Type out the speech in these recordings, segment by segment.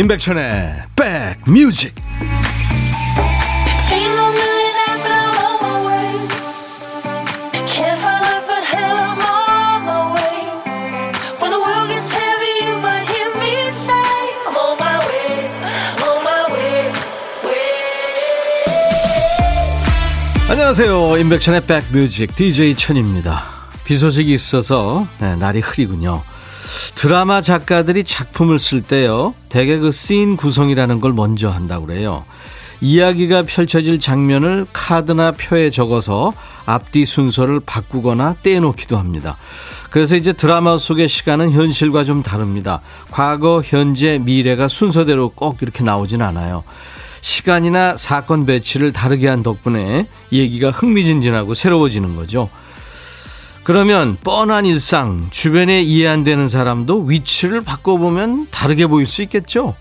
임백천의 백뮤직. 안녕하세요. 임백천의 백뮤직. DJ 천입니다. 비 소식이 있어서 네, 날이 흐리군요 드라마 작가들이 작품을 쓸 때요, 대개 그 씬 구성이라는 걸 먼저 한다고 그래요. 이야기가 펼쳐질 장면을 카드나 표에 적어서 앞뒤 순서를 바꾸거나 떼놓기도 합니다. 그래서 이제 드라마 속의 시간은 현실과 좀 다릅니다. 과거, 현재, 미래가 순서대로 꼭 이렇게 나오진 않아요. 시간이나 사건 배치를 다르게 한 덕분에 얘기가 흥미진진하고 새로워지는 거죠. 그러면 뻔한 일상, 주변에 이해 안 되는 사람도 위치를 바꿔보면 다르게 보일 수 있겠죠?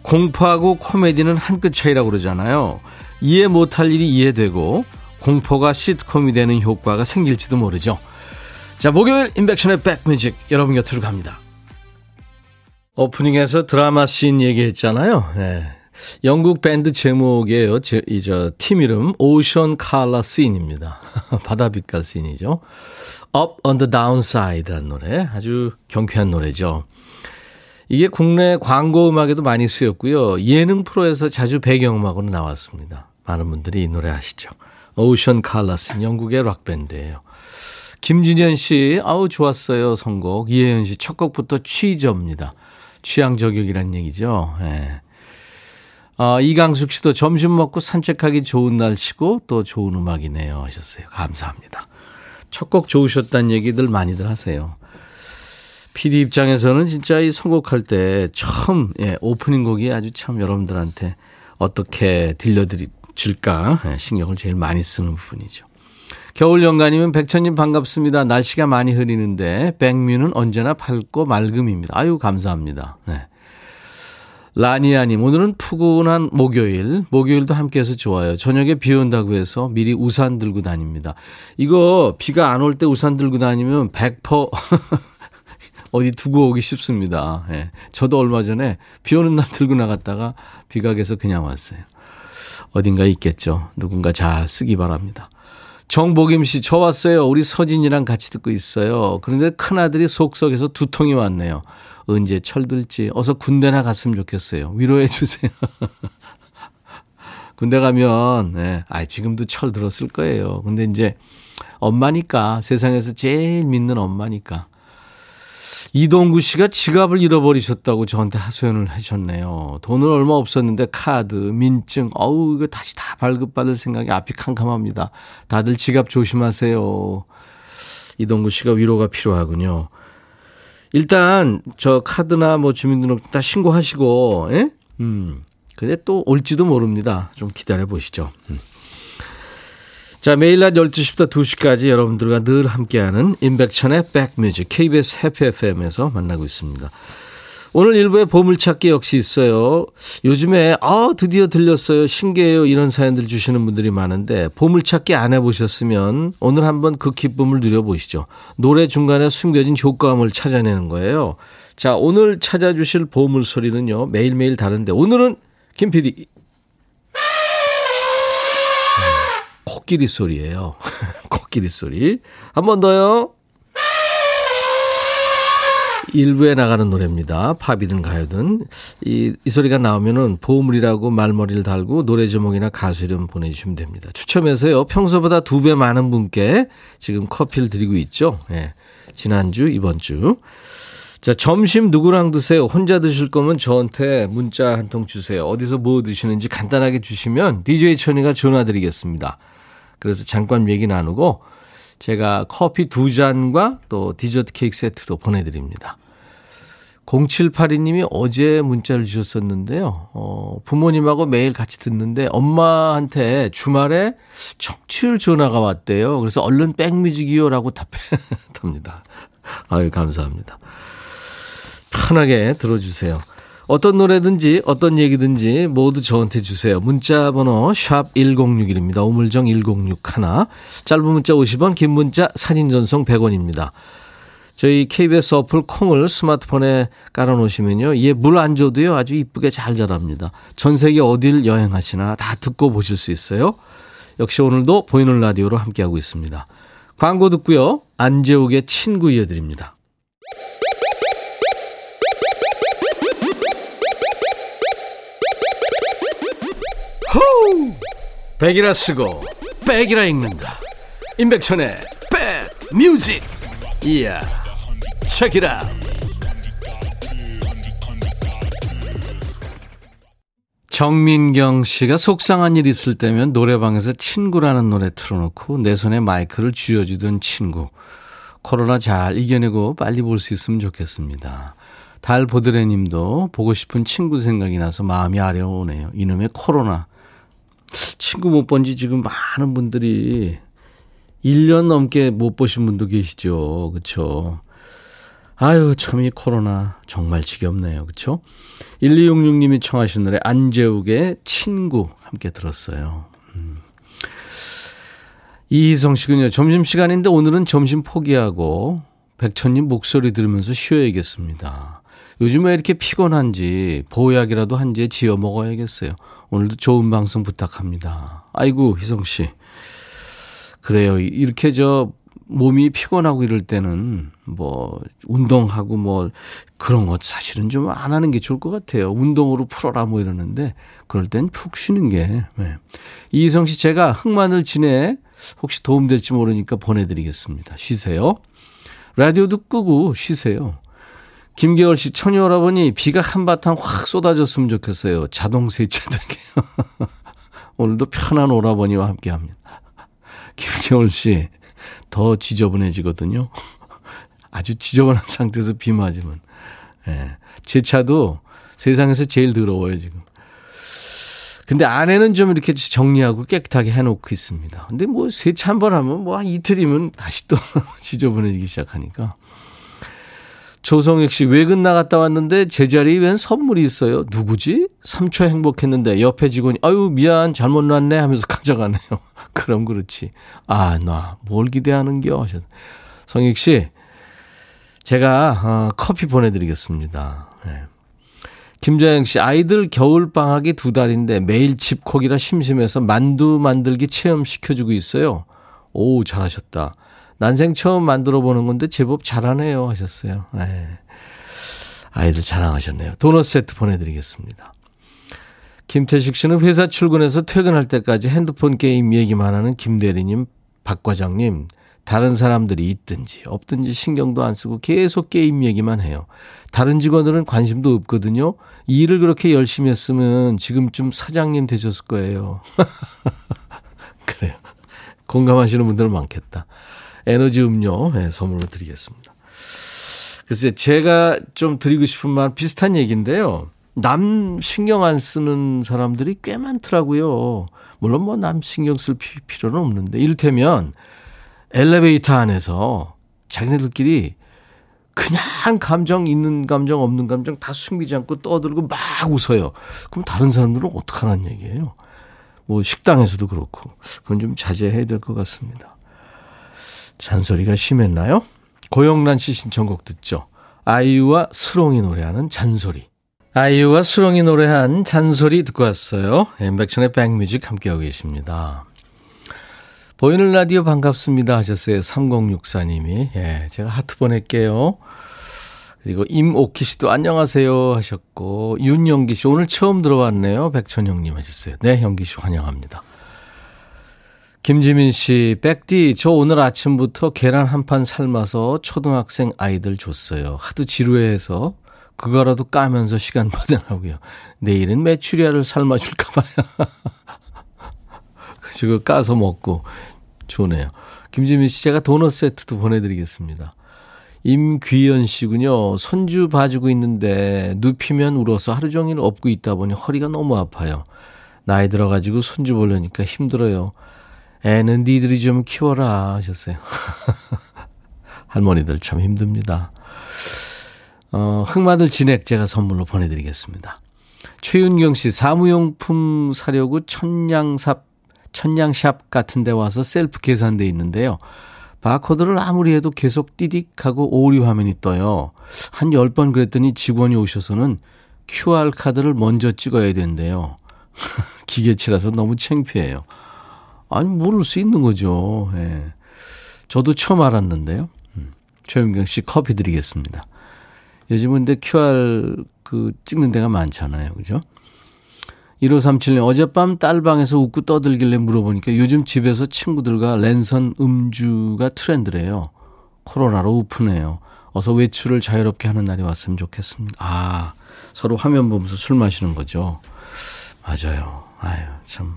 공포하고 코미디는 한 끗 차이라고 그러잖아요. 이해 못할 일이 이해되고 공포가 시트콤이 되는 효과가 생길지도 모르죠. 자, 목요일 인백션의 백뮤직 여러분 곁으로 갑니다. 오프닝에서 드라마 씬 얘기했잖아요. 네. 영국 밴드 제목이에요. 제, 이, 저, 팀 이름, 오션 칼라 씬입니다. 바다 빛깔 씬이죠. Up on the Downside라는 노래. 아주 경쾌한 노래죠. 이게 국내 광고 음악에도 많이 쓰였고요. 예능 프로에서 자주 배경음악으로 나왔습니다. 많은 분들이 이 노래 아시죠. 오션 칼라 씬, 영국의 락밴드예요. 김진현 씨, 아우, 좋았어요. 선곡. 이혜연 씨, 첫 곡부터 취저입니다. 취향 저격이란 얘기죠. 예. 네. 어, 이강숙 씨도 점심 먹고 산책하기 좋은 날씨고 또 좋은 음악이네요 하셨어요. 감사합니다. 첫 곡 좋으셨다는 얘기들 많이들 하세요. PD 입장에서는 진짜 이 선곡할 때 처음 예, 오프닝 곡이 아주 참 여러분들한테 어떻게 들려드릴까 예, 신경을 제일 많이 쓰는 부분이죠. 겨울 연간이면 백천님 반갑습니다. 날씨가 많이 흐리는데 백뮤는 언제나 밝고 맑음입니다. 아유 감사합니다. 네. 라니아님, 오늘은 푸근한 목요일. 목요일도 함께해서 좋아요. 저녁에 비 온다고 해서 미리 우산 들고 다닙니다. 이거 비가 안 올 때 우산 들고 다니면 100% 어디 두고 오기 쉽습니다. 예. 저도 얼마 전에 비 오는 날 들고 나갔다가 비가 계속 그냥 왔어요. 어딘가 있겠죠. 누군가 잘 쓰기 바랍니다. 정복임 씨, 저 왔어요. 우리 서진이랑 같이 듣고 있어요. 그런데 큰아들이 속썩해서 두통이 왔네요. 언제 철들지 어서 군대나 갔으면 좋겠어요. 위로해 주세요. 군대 가면 네, 아 지금도 철 들었을 거예요. 근데 이제 엄마니까 세상에서 제일 믿는 엄마니까 이동구 씨가 지갑을 잃어버리셨다고 저한테 하소연을 하셨네요. 돈은 얼마 없었는데 카드, 민증, 어우 이거 다시 다 발급받을 생각이 앞이 캄캄합니다. 다들 지갑 조심하세요. 이동구 씨가 위로가 필요하군요. 일단 저 카드나 뭐 주민등록증 다 신고하시고, 예? 음. 근데 또 올지도 모릅니다. 좀 기다려 보시죠. 음. 자, 매일 낮 12시부터 2시까지 여러분들과 늘 함께하는 임백천의 백뮤직 KBS 해피 FM에서 만나고 있습니다. 오늘 일부에 보물찾기 역시 있어요. 요즘에 아 드디어 들렸어요. 신기해요. 이런 사연들 주시는 분들이 많은데 보물찾기 안 해보셨으면 오늘 한번 그 기쁨을 누려보시죠. 노래 중간에 숨겨진 효과음을 찾아내는 거예요. 자 오늘 찾아주실 보물 소리는요. 매일매일 다른데 오늘은 김 PD 코끼리 소리예요. 코끼리 소리. 한 번 더요. 일부에 나가는 노래입니다. 팝이든 가요든. 이, 이 소리가 나오면은 보물이라고 말머리를 달고 노래 제목이나 가수 이름 보내주시면 됩니다. 추첨해서요. 평소보다 두 배 많은 분께 지금 커피를 드리고 있죠. 예. 지난주, 이번 주. 자, 점심 누구랑 드세요? 혼자 드실 거면 저한테 문자 한 통 주세요. 어디서 뭐 드시는지 간단하게 주시면 DJ 천이가 전화 드리겠습니다. 그래서 잠깐 얘기 나누고 제가 커피 두 잔과 또 디저트 케이크 세트도 보내드립니다. 0782님이 어제 문자를 주셨었는데요. 어, 부모님하고 매일 같이 듣는데 엄마한테 주말에 청취율 전화가 왔대요. 그래서 얼른 백뮤직이요라고 답합니다. 아유, 감사합니다. 편하게 들어주세요. 어떤 노래든지 어떤 얘기든지 모두 저한테 주세요. 문자 번호 샵 1061입니다. 우물정 1061. 짧은 문자 50원, 긴 문자 사진 전송 100원입니다. 저희 KBS 어플 콩을 스마트폰에 깔아놓으시면요. 얘 물 안 줘도요. 아주 이쁘게 잘 자랍니다. 전 세계 어딜 여행하시나 다 듣고 보실 수 있어요. 역시 오늘도 보이는 라디오로 함께하고 있습니다. 광고 듣고요. 안재욱의 친구 이어드립니다. 호우! 백이라 쓰고 백이라 읽는다. 임백천의 백 뮤직. 이야. 체키라. 정민경 씨가 속상한 일 있을 때면 노래방에서 친구라는 노래 틀어놓고 내 손에 마이크를 쥐어주던 친구. 코로나 잘 이겨내고 빨리 볼 수 있으면 좋겠습니다. 달 보드레 님도 보고 싶은 친구 생각이 나서 마음이 아려오네요. 이놈의 코로나. 친구 못 본 지 지금 많은 분들이 1년 넘게 못 보신 분도 계시죠. 그렇죠? 아유, 참 이 코로나 정말 지겹네요. 그렇죠? 1266님이 청하신 노래 안재욱의 친구 함께 들었어요. 음. 이희성 씨군요. 점심시간인데 오늘은 점심 포기하고 백천님 목소리 들으면서 쉬어야겠습니다. 요즘에 이렇게 피곤한지 보약이라도 한제 지어 먹어야겠어요. 오늘도 좋은 방송 부탁합니다. 아이고, 희성 씨. 그래요. 이렇게 저 몸이 피곤하고 이럴 때는 뭐 운동하고 뭐 그런 것 사실은 좀 안 하는 게 좋을 것 같아요. 운동으로 풀어라 뭐 이러는데 그럴 땐 푹 쉬는 게. 네. 이희성 씨 제가 흑마늘 진해 혹시 도움될지 모르니까 보내드리겠습니다. 쉬세요. 라디오도 끄고 쉬세요. 김계월 씨, 처녀 여러분이 비가 한바탕 확 쏟아졌으면 좋겠어요. 자동 세차되게. 오늘도 편한 오라버니와 함께 합니다. 김계월 씨, 더 지저분해지거든요. 아주 지저분한 상태에서 비 맞으면. 예. 제 차도 세상에서 제일 더러워요, 지금. 근데 안에는 좀 이렇게 정리하고 깨끗하게 해놓고 있습니다. 근데 뭐 세차 한 번 하면 뭐 이틀이면 다시 또 지저분해지기 시작하니까. 조성익 씨, 외근 나갔다 왔는데 제자리에 웬 선물이 있어요. 누구지? 3초 행복했는데 옆에 직원이, 아유, 미안, 잘못 놨네 하면서 가져가네요. 그럼 그렇지. 아, 나, 뭘 기대하는겨? 하셨 성익 씨, 제가, 어, 커피 보내드리겠습니다. 네. 김자영 씨, 아이들 겨울 방학이 두 달인데 매일 집콕이라 심심해서 만두 만들기 체험 시켜주고 있어요. 오, 잘하셨다. 난생 처음 만들어 보는 건데 제법 잘하네요 하셨어요. 네. 아이들 자랑하셨네요. 도넛 세트 보내드리겠습니다. 김태식 씨는 회사 출근해서 퇴근할 때까지 핸드폰 게임 얘기만 하는 김대리님, 박 과장님, 다른 사람들이 있든지 없든지 신경도 안 쓰고 계속 게임 얘기만 해요. 다른 직원들은 관심도 없거든요. 일을 그렇게 열심히 했으면 지금쯤 사장님 되셨을 거예요. 그래요. 공감하시는 분들 많겠다. 에너지 음료 네, 선물로 드리겠습니다. 글쎄 제가 좀 드리고 싶은 말 비슷한 얘기인데요. 남 신경 안 쓰는 사람들이 꽤 많더라고요. 물론 뭐 남 신경 쓸 필요는 없는데 이를테면 엘리베이터 안에서 자기네들끼리 그냥 감정 있는 감정 없는 감정 다 숨기지 않고 떠들고 막 웃어요. 그럼 다른 사람들은 어떡하라는 얘기예요. 뭐 식당에서도 그렇고 그건 좀 자제해야 될 것 같습니다. 잔소리가 심했나요? 고영란 씨 신청곡 듣죠. 아이유와 스롱이 노래하는 잔소리. 아이유와 스롱이 노래한 잔소리 듣고 왔어요. 엠백천의 백뮤직 함께하고 계십니다. 보이는 라디오 반갑습니다 하셨어요. 3064님이. 예, 제가 하트 보낼게요. 그리고 임오키 씨도 안녕하세요 하셨고, 윤영기 씨 오늘 처음 들어왔네요. 백천영님 하셨어요. 네, 영기 씨 환영합니다. 김지민 씨, 백디, 저 오늘 아침부터 계란 한 판 삶아서 초등학생 아이들 줬어요. 하도 지루해서 그거라도 까면서 시간 보내라고요. 내일은 메추리알을 삶아줄까봐요. 그리고 까서 먹고 좋네요. 김지민 씨, 제가 도넛 세트도 보내드리겠습니다. 임귀연 씨군요. 손주 봐주고 있는데 눕히면 울어서 하루 종일 업고 있다 보니 허리가 너무 아파요. 나이 들어가지고 손주 보려니까 힘들어요. 애는 니들이 좀 키워라 하셨어요. 할머니들 참 힘듭니다. 어, 흑마늘 진액 제가 선물로 보내드리겠습니다. 최윤경 씨, 사무용품 사려고 천냥삽, 천냥샵 같은 데 와서 셀프 계산대 있는데요. 바코드를 아무리 해도 계속 띠딕하고 오류 화면이 떠요. 한 10번 그랬더니 직원이 오셔서는 QR카드를 먼저 찍어야 된대요. 기계치라서 너무 창피해요. 아니, 모를 수 있는 거죠. 예. 저도 처음 알았는데요. 음. 최윤경 씨 커피 드리겠습니다. 요즘은 근데 QR 그 찍는 데가 많잖아요. 그죠? 1537년 어젯밤 딸방에서 웃고 떠들길래 물어보니까 요즘 집에서 친구들과 랜선 음주가 트렌드래요. 코로나로 우프네요. 어서 외출을 자유롭게 하는 날이 왔으면 좋겠습니다. 아, 서로 화면 보면서 술 마시는 거죠. 맞아요. 아유, 참.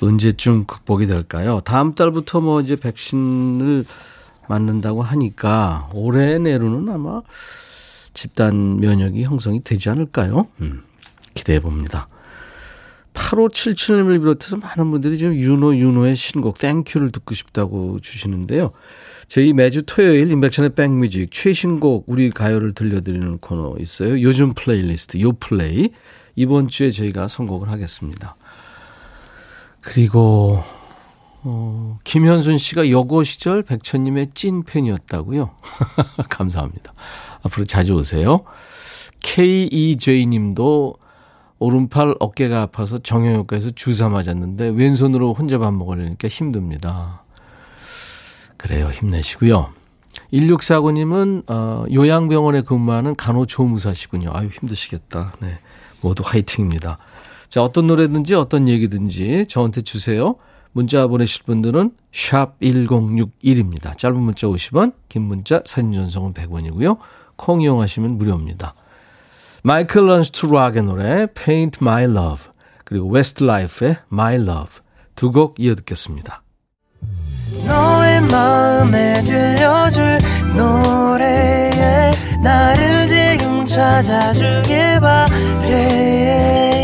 언제쯤 극복이 될까요? 다음 달부터 뭐 이제 백신을 맞는다고 하니까 올해 내로는 아마 집단 면역이 형성이 되지 않을까요? 음, 기대해 봅니다. 8577님을 비롯해서 많은 분들이 지금 유노윤호의 신곡 Thank U를 듣고 싶다고 주시는데요. 저희 매주 토요일 인백션의 백뮤직 최신곡 우리 가요를 들려드리는 코너 있어요. 요즘 플레이리스트 요플레이. 이번 주에 저희가 선곡을 하겠습니다. 그리고 어, 김현순 씨가 여고 시절 백천님의 찐 팬이었다고요. 감사합니다. 앞으로 자주 오세요. KEJ 님도 오른팔 어깨가 아파서 정형외과에서 주사 맞았는데 왼손으로 혼자 밥 먹으려니까 힘듭니다. 그래요. 힘내시고요. 1649님은 어, 요양병원에 근무하는 간호조무사시군요. 아유 힘드시겠다. 네. 모두 화이팅입니다. 자, 어떤 노래든지 어떤 얘기든지 저한테 주세요. 문자 보내실 분들은 샵 1061입니다. 짧은 문자 50원, 긴 문자 사진 전송은 100원이고요. 콩 이용하시면 무료입니다. Michael Learns to Rock의 노래 Paint My Love 그리고 웨스트라이프의 My Love 두 곡 이어 듣겠습니다. 너의 마음에 들려줄 노래에 나를 지금 찾아주길 바래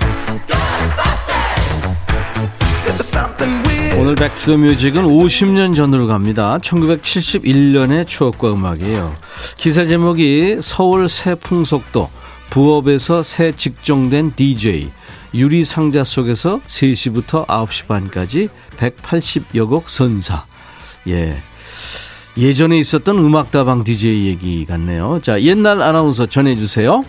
오늘 Back to the Music은 50년 전으로 갑니다. 1971년의 추억과 음악이에요. 기사 제목이 서울 새 풍속도 부업에서 새 직종된 DJ 유리 상자 속에서 3시부터 9시 반까지 180여 곡 선사. 예. 예전에 있었던 음악다방 DJ 얘기 같네요. 자, 옛날 아나운서 전해주세요.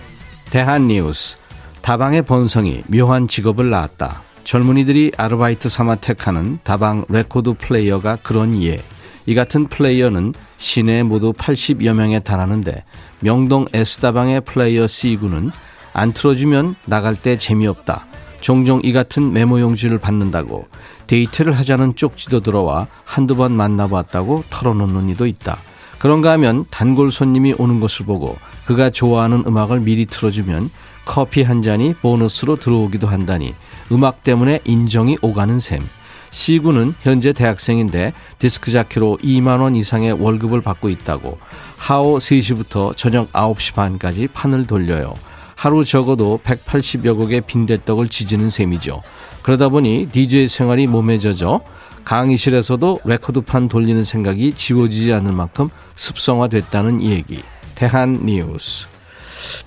대한뉴스. 다방의 번성이 묘한 직업을 낳았다. 젊은이들이 아르바이트 삼아 택하는 다방 레코드 플레이어가 그런 예. 이 같은 플레이어는 시내 모두 80여 명에 달하는데 명동 S다방의 플레이어 C군은 안 틀어주면 나갈 때 재미없다. 종종 이 같은 메모 용지를 받는다고 데이트를 하자는 쪽지도 들어와 한두 번 만나봤다고 털어놓는 이도 있다. 그런가 하면 단골 손님이 오는 것을 보고 그가 좋아하는 음악을 미리 틀어주면 커피 한 잔이 보너스로 들어오기도 한다니 음악 때문에 인정이 오가는 셈. C군은 현재 대학생인데 디스크 자키로 2만원 이상의 월급을 받고 있다고 하오 3시부터 저녁 9시 반까지 판을 돌려요. 하루 적어도 180여 곡의 빈대떡을 지지는 셈이죠. 그러다 보니 DJ 생활이 몸에 젖어 강의실에서도 레코드판 돌리는 생각이 지워지지 않을 만큼 습성화됐다는 얘기. 대한 뉴스.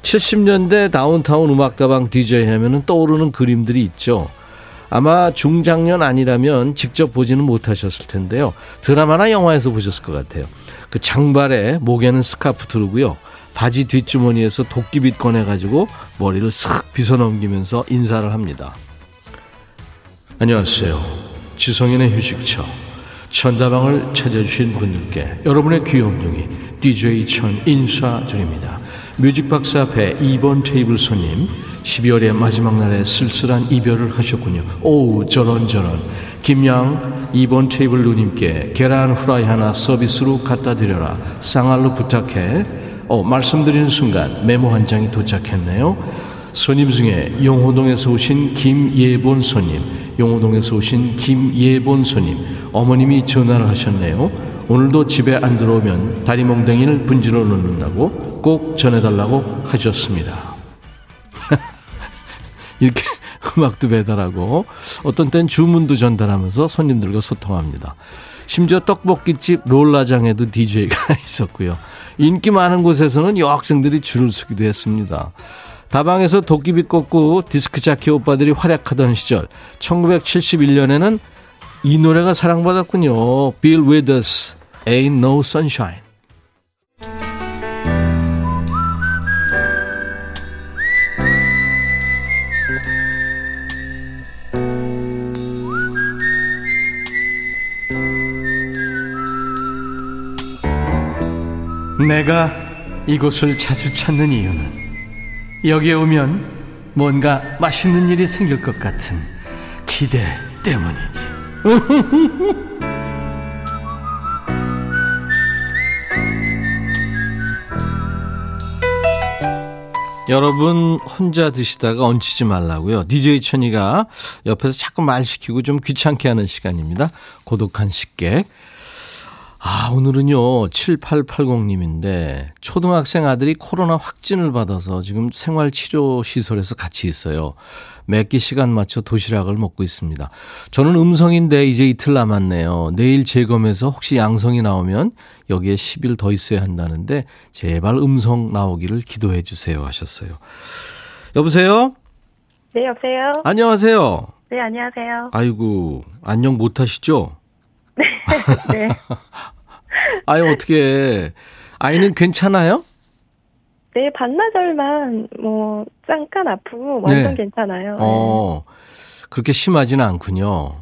70년대 다운타운 음악다방 DJ 하면은 떠오르는 그림들이 있죠. 아마 중장년 아니라면 직접 보지는 못하셨을 텐데요. 드라마나 영화에서 보셨을 것 같아요. 그 장발에 목에는 스카프 두르고요. 바지 뒷주머니에서 도끼빗 꺼내가지고 머리를 쓱 빗어 넘기면서 인사를 합니다. 안녕하세요. 지성인의 휴식처. 천다방을 찾아주신 분들께 여러분의 귀염둥이 DJ 천 인사드립니다. 뮤직박스 앞에 2번 테이블 손님 12월의 마지막 날에 쓸쓸한 이별을 하셨군요. 오우 저런 저런 김양 2번 테이블 누님께 계란 후라이 하나 서비스로 갖다 드려라 쌍알로 부탁해 어, 말씀드리는 순간 메모 한 장이 도착했네요. 손님 중에 용호동에서 오신 김예본 손님, 용호동에서 오신 김예본 손님, 어머님이 전화를 하셨네요. 오늘도 집에 안 들어오면 다리 몽댕이를 분지러 놓는다고 꼭 전해달라고 하셨습니다. 이렇게 음악도 배달하고 어떤 땐 주문도 전달하면서 손님들과 소통합니다. 심지어 떡볶이집 롤라장에도 DJ가 있었고요. 인기 많은 곳에서는 여학생들이 줄을 서기도 했습니다. 다방에서 도끼빗 꽂고 디스크 자키 오빠들이 활약하던 시절 1971년에는 이 노래가 사랑받았군요. Bill Withers, Ain't No Sunshine. 내가 이곳을 자주 찾는 이유는 여기에 오면 뭔가 맛있는 일이 생길 것 같은 기대 때문이지. 여러분 혼자 드시다가 얹히지 말라고요. DJ 천이가 옆에서 자꾸 말 시키고 좀 귀찮게 하는 시간입니다. 고독한 식객. 아, 오늘은요, 7880님인데, 초등학생 아들이 코로나 확진을 받아서 지금 생활치료시설에서 같이 있어요. 몇개 시간 맞춰 도시락을 먹고 있습니다. 저는 음성인데 이제 이틀 남았네요. 내일 재검해서 혹시 양성이 나오면 여기에 10일 더 있어야 한다는데, 제발 음성 나오기를 기도해 주세요. 하셨어요. 여보세요? 네, 여보세요? 안녕하세요. 네, 안녕하세요. 아이고, 안녕 못 하시죠? 네. 네. 아유, 어떻게 아이는 괜찮아요? 네, 반나절만 뭐 잠깐 아프고 완전 네. 괜찮아요. 어, 그렇게 심하지는 않군요.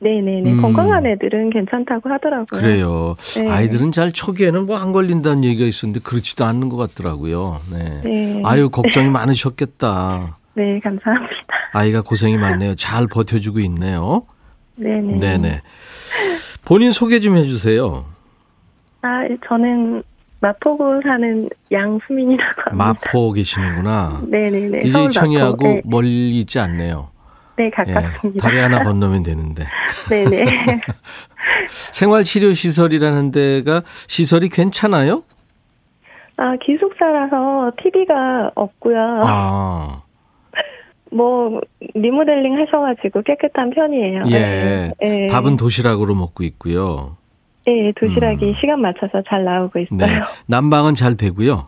네, 네, 네. 음. 건강한 애들은 괜찮다고 하더라고요. 그래요. 네. 아이들은 잘 초기에는 뭐 안 걸린다는 얘기가 있었는데 그렇지도 않는 것 같더라고요. 네. 네. 아유, 걱정이 많으셨겠다. 네, 감사합니다. 아이가 고생이 많네요. 잘 버텨주고 있네요. 네, 네. 네네. 본인 소개 좀 해주세요. 아, 저는 마포구 사는 양수민이라고 합니다. 마포 계시는구나. 네, 네, 네. 이제 마포. 네, 멀리 있지 않네요. 네, 예, 가깝습니다. 다리 하나 건너면 되는데. 네, 네. 생활치료시설이라는 데가 시설이 괜찮아요? 아, 기숙사라서 TV가 없고요. 아, 뭐 리모델링 하셔가지고 깨끗한 편이에요. 예. 네. 네. 밥은 도시락으로 먹고 있고요. 네, 도시락이 음. 시간 맞춰서 잘 나오고 있어요. 네. 난방은 잘 되고요.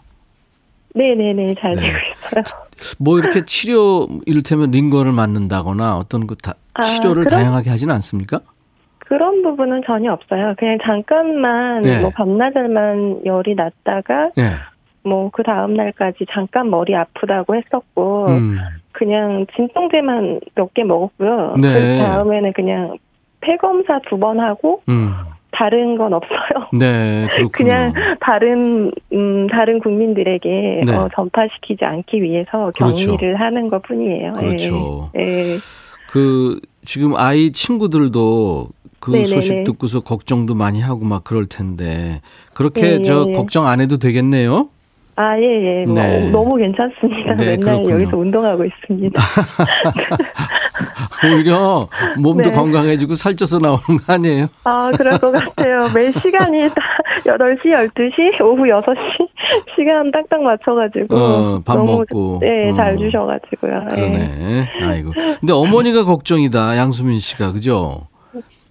네, 네, 네, 잘 네. 되고 있어요. 뭐 이렇게 치료 이를테면 링거를 맞는다거나 어떤 그 다, 아, 치료를 그럼- 다양하게 하지는 않습니까? 그런 부분은 전혀 없어요. 그냥 잠깐만 네. 뭐 밤낮에만 열이 났다가 예. 뭐그 다음 날까지 잠깐 머리 아프다고 했었고 음. 그냥 진통제만 몇 개 먹었고요. 네. 그 다음에는 그냥 폐검사 두 번 하고 음. 다른 건 없어요. 네, 그렇군요. 그냥 다른 음 다른 국민들에게 네. 어, 전파시키지 않기 위해서 그렇죠. 격리를 하는 것 뿐이에요. 그렇죠. 예. 예. 그 지금 아이 친구들도 그 네네네. 소식 듣고서 걱정도 많이 하고 막 그럴 텐데 그렇게 예, 예, 저 예. 걱정 안 해도 되겠네요. 아, 예, 예. 뭐, 네. 너무 괜찮습니다. 네, 맨날 그렇군요. 여기서 운동하고 있습니다. 오히려 몸도 네. 건강해지고 살쪄서 나오는 거 아니에요? 아, 그럴 것 같아요. 매 시간이 딱 8시, 12시, 오후 6시 시간 딱딱 맞춰가지고. 어, 밥 너무, 먹고. 네, 잘 어. 주셔가지고요. 예. 그러네. 아이고. 근데 어머니가 걱정이다. 양수민 씨가 그죠?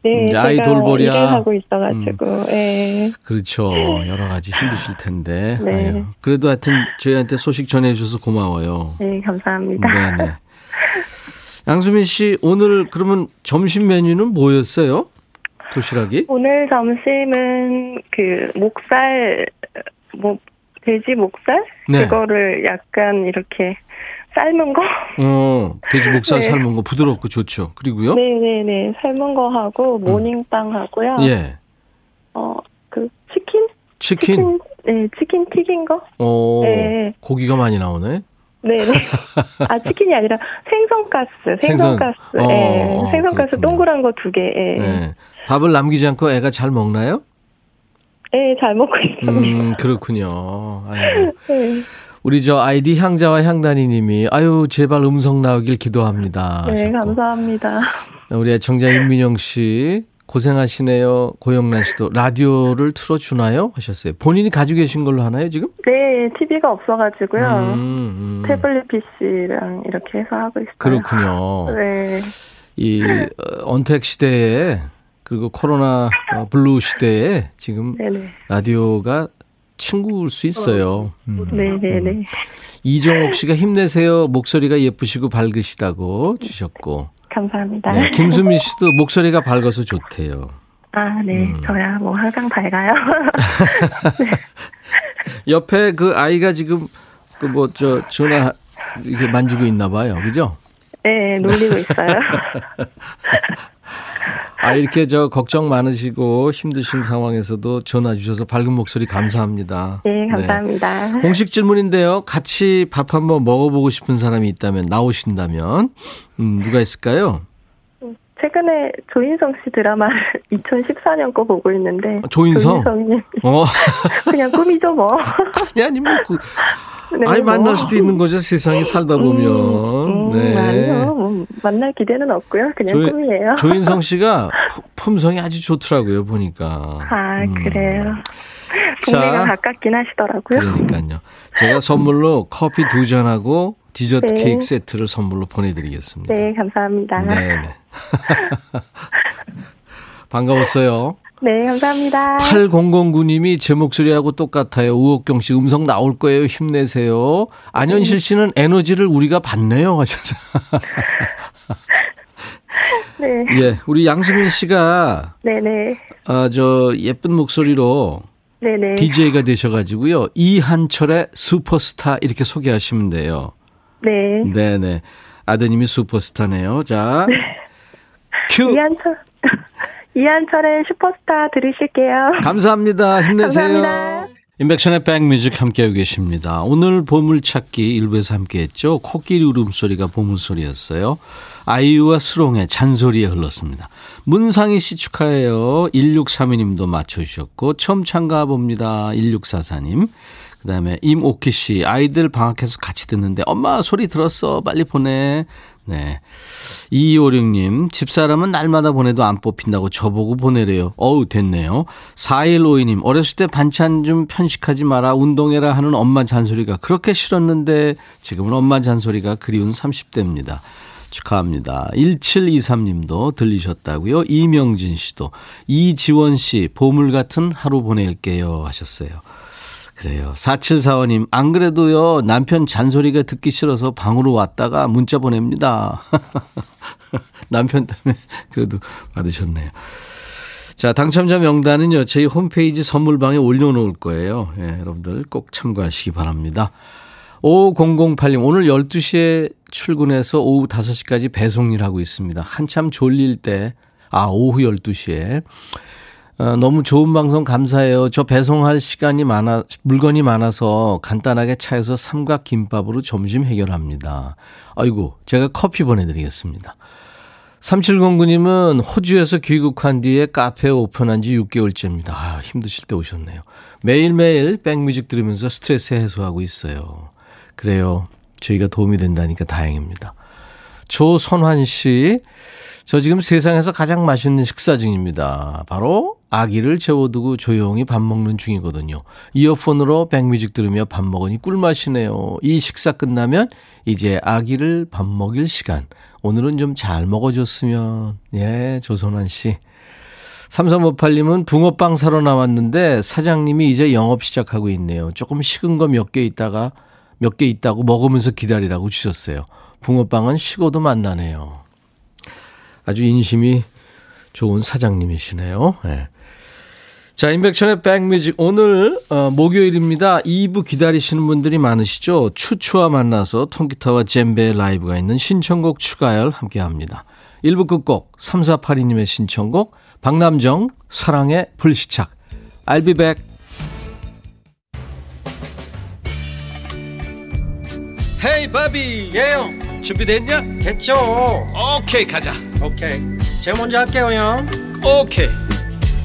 네, 아이 돌보랴. 하고 있어가지고, 예. 그렇죠. 여러 가지 힘드실 텐데. 네. 아유. 그래도 하여튼 저희한테 소식 전해주셔서 고마워요. 네, 감사합니다. 네네. 양수민 씨, 오늘 그러면 점심 메뉴는 뭐였어요? 도시락이? 오늘 점심은 그 목살 뭐 돼지 목살 네. 그거를 약간 이렇게 삶은 거 어, 돼지 목살 네. 삶은 거 부드럽고 좋죠. 그리고요? 네네네 삶은 거 하고 모닝빵 하고요 예. 어그 치킨 치킨? 네, 치킨 튀긴 거? 어, 네. 고기가 많이 나오네. 네네. 아, 치킨이 아니라 생선가스, 생선. 생선가스. 어, 예. 어, 생선가스 그렇군요. 동그란 거 두 개. 예. 네. 밥을 남기지 않고 애가 잘 먹나요? 예, 잘 먹고 있습니다. 음, 그렇군요. 아유. 네. 우리 저 아이디 향자와 향단이 님이 아유, 제발 음성 나오길 기도합니다. 네, 하셨고. 감사합니다. 우리 애청자 임민영 씨 고생하시네요. 고영란 씨도 라디오를 틀어주나요? 하셨어요. 본인이 가지고 계신 걸로 하나요, 지금? 네, TV가 없어가지고요. 음, 음. 태블릿 PC랑 이렇게 해서 하고 있어요. 그렇군요. 네. 이 어, 언택트 시대에 그리고 코로나 어, 블루 시대에 지금 네네. 라디오가 친구일 수 있어요. 음. 네네네. 이정옥 씨가 힘내세요. 목소리가 예쁘시고 밝으시다고 주셨고. 감사합니다. 네, 김수미 씨도 목소리가 밝아서 좋대요. 아, 네. 음. 저야 뭐 항상 밝아요. 옆에 그 아이가 지금 그 뭐 저 전화 이렇게 만지고 있나 봐요. 그죠? 네, 놀리고 있어요. 아 이렇게 저 걱정 많으시고 힘드신 상황에서도 전화 주셔서 밝은 목소리 감사합니다. 네, 감사합니다. 공식 질문인데요. 같이 밥 한번 먹어보고 싶은 사람이 있다면 나오신다면 음, 누가 있을까요? 최근에 조인성 씨 드라마를 2014년 거 보고 있는데 조인성? 조인성님 어 그냥 꿈이죠 뭐. 아니 아니 뭐 그, 네, 아니 뭐. 만날 수도 있는 거죠 세상에 살다 보면. 음, 음, 아니요. 뭐 만날 기대는 없고요. 그냥 조- 꿈이에요. 조인성 씨가 푸- 품성이 아주 좋더라고요 보니까. 아, 음. 그래요. 동네가 자. 가깝긴 하시더라고요. 그러니까요. 제가 선물로 커피 두 잔하고 디저트 네. 케이크 세트를 선물로 보내드리겠습니다. 네, 감사합니다. 네, 네네. 반가웠어요. 네, 감사합니다. 8009님이 제 목소리하고 똑같아요. 우옥경 씨 음성 나올 거예요. 힘내세요. 안현실 씨는 에너지를 우리가 받네요. 하셔서. 네, 예, 우리 양수민 씨가 네네. 아, 저 예쁜 목소리로 네네. DJ가 되셔가지고요. 이한철의 슈퍼스타 이렇게 소개하시면 돼요. 네. 네네. 아드님이 슈퍼스타네요. 자, 큐. 이한철, 이한철의 슈퍼스타 들으실게요. 감사합니다. 힘내세요. 감사합니다. 임백천의 백뮤직 함께하고 계십니다. 오늘 보물찾기 일부에서 함께했죠. 코끼리 울음소리가 보물소리였어요. 아이유와 슬옹의 잔소리에 흘렀습니다. 문상희 씨 축하해요. 1632님도 맞춰주셨고 처음 참가봅니다. 1644님. 그 다음에 임오키 씨 아이들 방학해서 같이 듣는데 엄마 소리 들었어 빨리 보내. 네. 2256님, 집사람은 날마다 보내도 안 뽑힌다고 저보고 보내래요. 어우, 됐네요. 4152님, 어렸을 때 반찬 좀 편식하지 마라, 운동해라 하는 엄마 잔소리가 그렇게 싫었는데, 지금은 엄마 잔소리가 그리운 30대입니다. 축하합니다. 1723님도 들리셨다고요. 이명진 씨도. 이지원 씨, 보물 같은 하루 보낼게요. 하셨어요. 그래요. 4745님, 안 그래도요, 남편 잔소리가 듣기 싫어서 방으로 왔다가 문자 보냅니다. 남편 때문에 그래도 받으셨네요. 자, 당첨자 명단은요, 저희 홈페이지 선물방에 올려놓을 거예요. 예, 여러분들 꼭 참고하시기 바랍니다. 5008님, 오늘 12시에 출근해서 오후 5시까지 배송 일 하고 있습니다. 한참 졸릴 때, 아, 오후 12시에. 어, 너무 좋은 방송 감사해요. 저 배송할 시간이 많아, 물건이 많아서 간단하게 차에서 삼각 김밥으로 점심 해결합니다. 아이고, 제가 커피 보내드리겠습니다. 3709님은 호주에서 귀국한 뒤에 카페 오픈한 지 6개월째입니다. 아, 힘드실 때 오셨네요. 매일매일 백뮤직 들으면서 스트레스 해소하고 있어요. 그래요. 저희가 도움이 된다니까 다행입니다. 조선환 씨, 저 지금 세상에서 가장 맛있는 식사 중입니다. 바로 아기를 재워두고 조용히 밥 먹는 중이거든요. 이어폰으로 백뮤직 들으며 밥 먹으니 꿀맛이네요. 이 식사 끝나면 이제 아기를 밥 먹일 시간. 오늘은 좀 잘 먹어줬으면. 예, 조선환 씨. 3358님은 붕어빵 사러 나왔는데 사장님이 이제 영업 시작하고 있네요. 조금 식은 거 몇 개 있다가 몇 개 있다고 먹으면서 기다리라고 주셨어요. 붕어빵은 식어도 맛나네요. 아주 인심이 좋은 사장님이시네요. 네. 자, 인백천의 백뮤직. 오늘, 어, 목요일입니다. 2부 기다리시는 분들이 많으시죠? 추추와 만나서 통기타와 젬베 라이브가 있는 신청곡 추가열 함께 합니다. 1부 끝곡, 3482님의 신청곡, 박남정, 사랑의 불시착. I'll be back. 헤이, 바비. 예영. 준비됐냐? 됐죠. 오케이, okay, 가자. 오케이. Okay. 제가 먼저 할게요, 형. 오케이. Okay.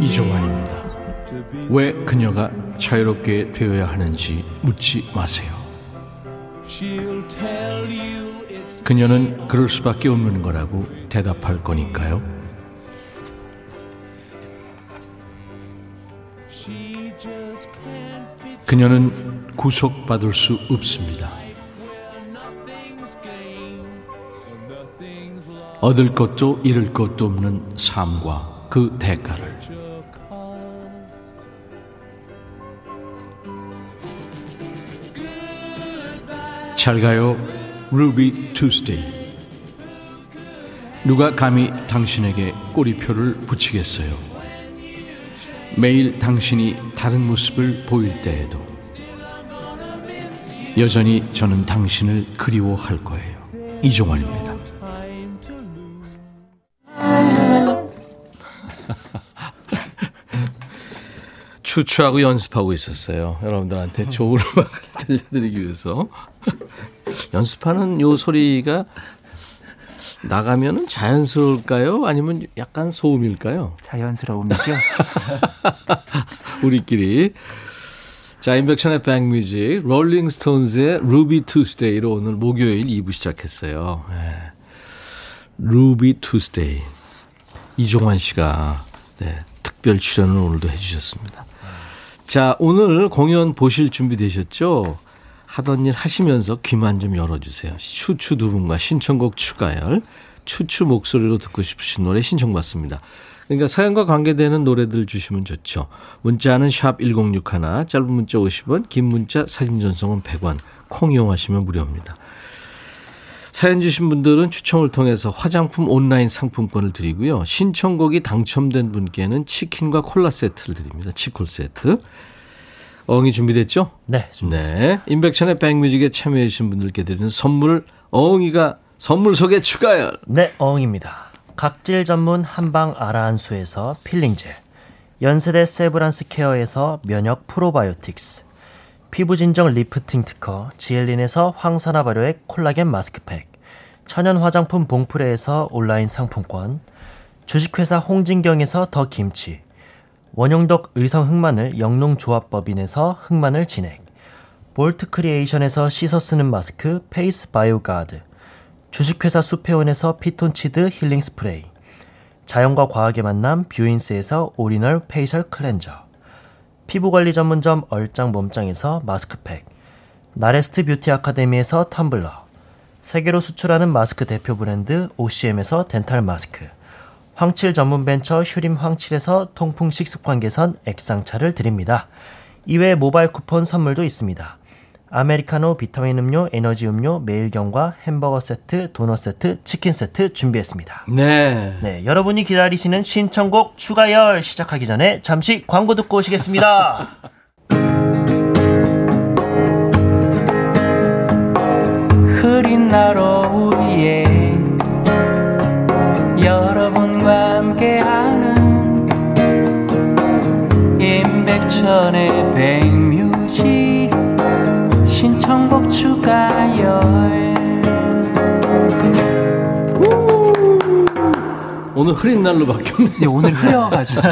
이종환입니다. 왜 그녀가 자유롭게 되어야 하는지 묻지 마세요. 그녀는 그럴 수밖에 없는 거라고 대답할 거니까요. She just can't be 그녀는 구속받을 수 없습니다 얻을 것도 잃을 것도 없는 삶과 그 대가를. 잘 가요 Ruby Tuesday 누가 감히 당신에게 꼬리표를 붙이겠어요? 매일 당신이 다른 모습을 보일 때에도 여전히 저는 당신을 그리워할 거예요. 이종환입니다 추추하고 연습하고 있었어요. 여러분들한테 좋은 음악을 들려드리기 위해서. 연습하는 요 소리가 나가면은 자연스러울까요? 아니면 약간 소음일까요? 자연스러움이죠. 우리끼리. 자, 임백천의 백뮤직, 롤링스톤즈의 Ruby Tuesday로 오늘 목요일 2부 시작했어요. 예. Ruby Tuesday. 이종환 씨가 네, 특별 출연을 오늘도 해주셨습니다. 자, 오늘 공연 보실 준비 되셨죠? 하던 일 하시면서 귀만 좀 열어주세요. 추추 두 분과 신청곡 추가열, 추추 목소리로 듣고 싶으신 노래 신청받습니다. 그러니까 사연과 관계되는 노래들 주시면 좋죠. 문자는 샵 1061, 짧은 문자 50원, 긴 문자 사진 전송은 100원, 콩 이용하시면 무료입니다. 사연 주신 분들은 추첨을 통해서 화장품 온라인 상품권을 드리고요. 신청곡이 당첨된 분께는 치킨과 콜라 세트를 드립니다. 치콜 세트. 어흥이 준비됐죠? 네. 네. 임백천의 백뮤직에 참여해 주신 분들께 드리는 선물 어흥이가 선물 소개 추가요. 네, 어흥입니다. 각질 전문 한방 아라한수에서 peeling gel, 연세대 세브란스 케어에서 면역 프로바이오틱스, 피부 진정 리프팅 특허 지엘린에서 항산화 발효액 콜라겐 마스크팩, 천연 화장품 봉프레에서 온라인 상품권, 주식회사 홍진경에서 더 김치, 원용덕 의성 흑마늘 영농조합법인에서 흑마늘 진액, 볼트 크리에이션에서 씻어 쓰는 마스크 페이스 바이오 가드, 주식회사 수페온에서 피톤치드 힐링 스프레이, 자연과 과학의 만남 뷰인스에서 original facial cleanser, 피부관리 전문점 얼짱 몸짱에서 마스크팩, 나레스트 뷰티 아카데미에서 텀블러, 세계로 수출하는 마스크 대표 브랜드 OCM에서 덴탈 마스크, 황칠 전문 벤처 휴림 황칠에서 통풍 식습관 개선 액상차를 드립니다. 이외에 모바일 쿠폰 선물도 있습니다. 아메리카노 비타민 음료, 에너지 음료, 매일경과 햄버거 세트, 도넛 세트, 치킨 세트 준비했습니다. 네. 네, 여러분이 기다리시는 신청곡 추가열 시작하기 전에 잠시 광고 듣고 오시겠습니다. 날 오후에 여러분과 함께하는 임백천의 백뮤직 신청곡 추가열 오늘 흐린 날로 바뀌었네. 네, 오늘 흐려가지고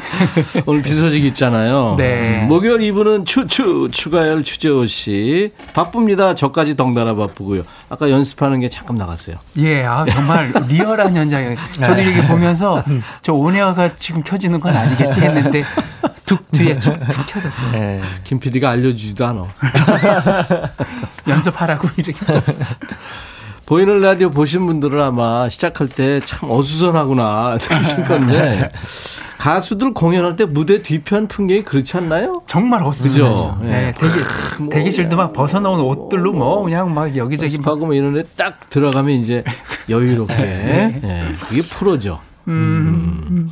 오늘 비 소식 있잖아요. 네. 음, 목요일 2부는 추추 추가열 추재호 씨 바쁩니다. 저까지 덩달아 바쁘고요. 아까 연습하는 게 잠깐 나갔어요. 예, 아, 정말 리얼한 현장이에요. 저도 이게 보면서 저 온에어가 지금 켜지는 건 아니겠지 했는데 툭 뒤에 툭, 툭 켜졌어요. 네. 김 PD가 알려주지도 않아. 연습하라고 이렇게. 보이는 라디오 보신 분들은 아마 시작할 때 참 어수선하구나 느끼실 건데 가수들 공연할 때 무대 뒤편 풍경이 그렇지 않나요? 정말? 어수선하죠. 예. 네, 되게 뭐 대기실도 막 벗어놓은 옷들로 뭐 그냥 막 여기저기 막 연습하고 뭐 이런 데 딱 들어가면 이제 여유롭게 예, 그게 프로죠. 음.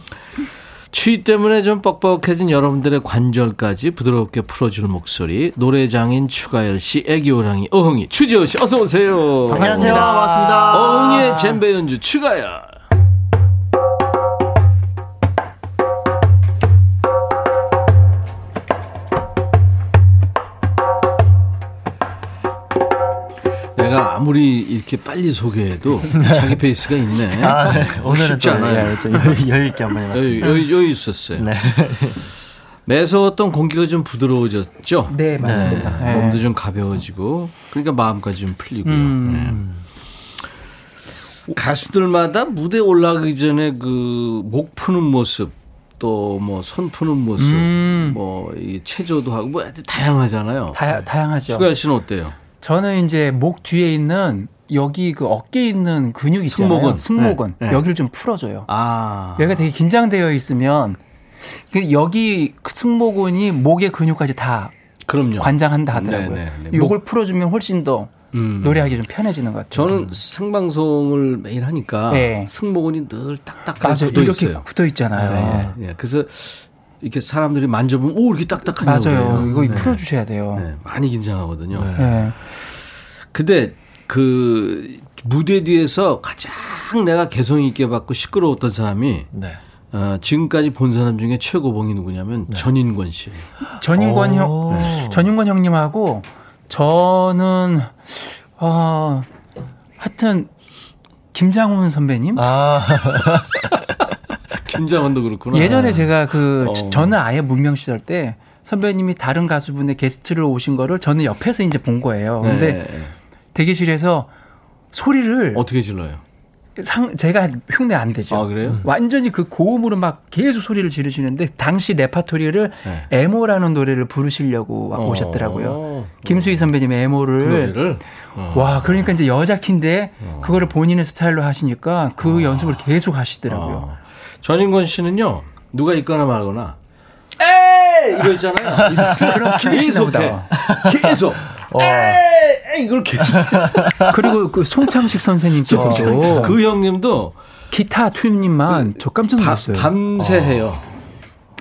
추위 때문에 좀 뻑뻑해진 여러분들의 관절까지 부드럽게 풀어주는 목소리 노래장인 추가열 씨, 애기호랑이, 어흥이, 추지호 씨 어서 오세요. 안녕하세요. 반갑습니다. 어흥이의 젬베 연주 추가열. 아무리 이렇게 빨리 소개해도 자기 페이스가 있네. 아, 네. 오늘은 쉽지 좀, 않아요. 예, 좀 여유, 여유 있게 한번 해봤습니다. 여유, 여유 있었어요. 네. 매서웠던 공기가 좀 부드러워졌죠. 네 맞습니다. 네, 네. 몸도 좀 가벼워지고 그러니까 마음까지 좀 풀리고요. 음. 네. 가수들마다 무대 올라가기 전에 그 목 푸는 모습 또 뭐 손 푸는 모습 음. 뭐이 체조도 하고 뭐 다양하잖아요. 다, 다양하죠. 추가열 씨는 어때요? 저는 이제 목 뒤에 있는 여기 그 어깨에 있는 근육 있잖아요. 승모근. 승모근. 네, 네. 여기를 좀 풀어줘요. 아, 얘가 되게 긴장되어 있으면 그 여기 그 승모근이 목의 근육까지 다 그럼요. 관장한다 하더라고요. 네, 네, 네. 요걸 풀어주면 훨씬 더 음. 노래하기 좀 편해지는 것 같아요. 저는 생방송을 매일 하니까 네. 승모근이 늘 딱딱하게 맞아요. 굳어 이렇게 있어요. 굳어 있잖아요. 네, 네. 그래서 이렇게 사람들이 만져보면 오 이렇게 딱딱하냐고 맞아요. 이거 네. 풀어주셔야 돼요. 네, 많이 긴장하거든요. 네. 근데 그 무대 뒤에서 가장 내가 개성 있게 받고 시끄러웠던 사람이 네. 어, 지금까지 본 사람 중에 최고봉이 누구냐면 전인권 씨. 전인권 형, 오. 전인권 형님하고 저는 어 하여튼 김장훈 선배님 아, 김장원도 그렇구나. 예전에 제가 그 어. 저는 아예 문명 시절 때 선배님이 다른 가수분의 게스트를 오신 거를 저는 옆에서 이제 본 거예요. 근데 네. 대기실에서 소리를 어떻게 질러요? 상 제가 흉내 안 되죠. 아 그래요? 완전히 그 고음으로 막 계속 소리를 지르시는데 당시 레파토리를 네. 에모라는 노래를 부르시려고 어. 오셨더라고요. 김수희 선배님의 그 에모를 노래를 어. 와 그러니까 이제 여자 키인데 어. 그거를 본인의 스타일로 하시니까 그 연습을 계속 하시더라고요. 어. 전인권 씨는요 누가 있거나 말거나 에이 이거 있잖아요. 그럼 계속 해. 보다. 계속 와. 에이 이걸 계속. 그리고 그 송창식 선생님께서도 그 형님도 기타 투님만 저 깜짝 바- 놀랐어요. 밤 새 해요.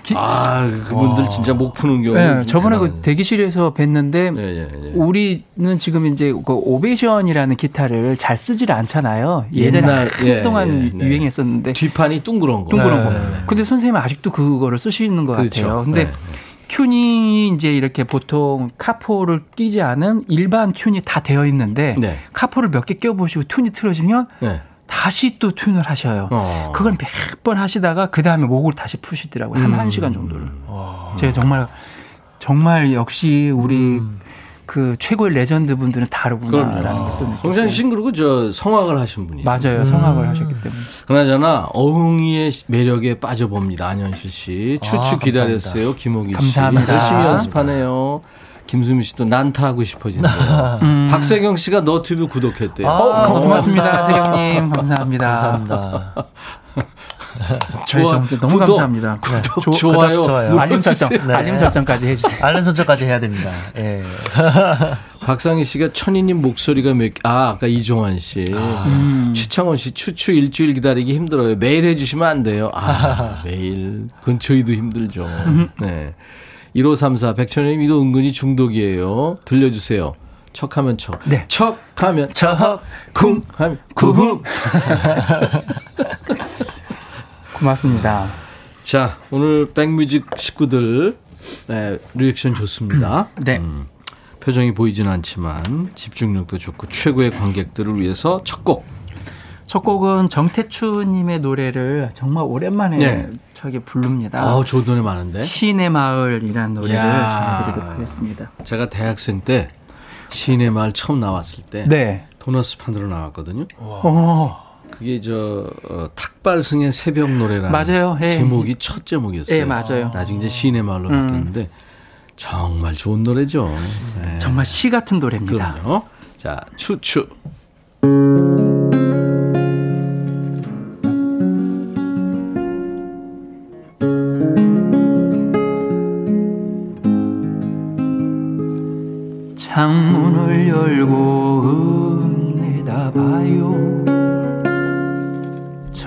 기- 아 그분들 진짜 목 푸는 경우. 네, 저번에 그 대기실에서 뵀는데 예, 예, 예. 우리는 지금 이제 그 오베이션이라는 기타를 잘 쓰질 않잖아요. 예전에 한동안 예, 네. 유행했었는데 뒷판이 둥그런 거. 둥그런 거. 네, 네. 근데 선생님은 아직도 그거를 쓰시는 것 그렇죠. 같아요. 근데 네. 튜닝이 이제 이렇게 보통 카포를 끼지 않은 일반 튠이 다 되어 있는데 네. 카포를 몇 개 껴보시고 튠이 틀어지면 네. 다시 또 튠을 하셔요. 어. 그걸 몇 번 하시다가 그 다음에 목을 다시 푸시더라고요. 한 음. 한 시간 정도를. 제가 정말 정말 역시 우리 음. 그 최고의 레전드 분들은 다르구나라는 그럼요. 걸 또 송창식 씨는 그리고 저 성악을 하신 분이. 맞아요. 성악을 하셨기 때문에. 그나저나 어흥이의 매력에 빠져봅니다. 안현실 씨. 추추 아, 기다렸어요. 김호기 씨. 감사합니다. 열심히 연습하네요. 김수미 씨도 난타하고 싶어진대요. 음. 박세경 씨가 너튜브 구독했대요. 아, 어, 고- 고맙습니다, 감사합니다. 세경님. 감사합니다. 감사합니다. 저희 정말 너무 구독, 감사합니다. 구독, 조- 좋아요. 좋아요. 알림 설정. 네. 알림 설정까지 해주세요. 알른 선정까지 해야 됩니다. 예. 박상희 씨가 천희님 목소리가 몇, 개- 아, 아까 이종환 씨. 음. 최창원 씨, 추추 일주일 기다리기 힘들어요. 매일 해주시면 안 돼요. 아, 매일. 그건 저희도 힘들죠. 네. 1534, 백천님, 이거 은근히 중독이에요. 들려주세요. 척하면 척. 네. 척하면 척, 쿵 하면 구흠. 고맙습니다. 자, 오늘 백뮤직 식구들 네, 리액션 좋습니다. 네. 표정이 보이지는 않지만 집중력도 좋고 최고의 관객들을 위해서 첫 곡. 첫 곡은 정태추님의 노래를 정말 오랜만에 네. 저기 부릅니다. 아, 좋은 노래 많은데. 시내 마을이라는 노래를. 전해드리도록 하겠습니다. 제가 대학생 때 시내 마을 처음 나왔을 때 네. 도너스 판으로 나왔거든요. 어, 그게 저 어, 탁발승의 새벽 노래라는 맞아요. 예. 제목이 첫 제목이었어요. 예, 맞아요. 나중에 이제 시내 마을로 음. 바뀌었는데 정말 좋은 노래죠. 네. 정말 시 같은 노래입니다. 그럼요. 자, 추추.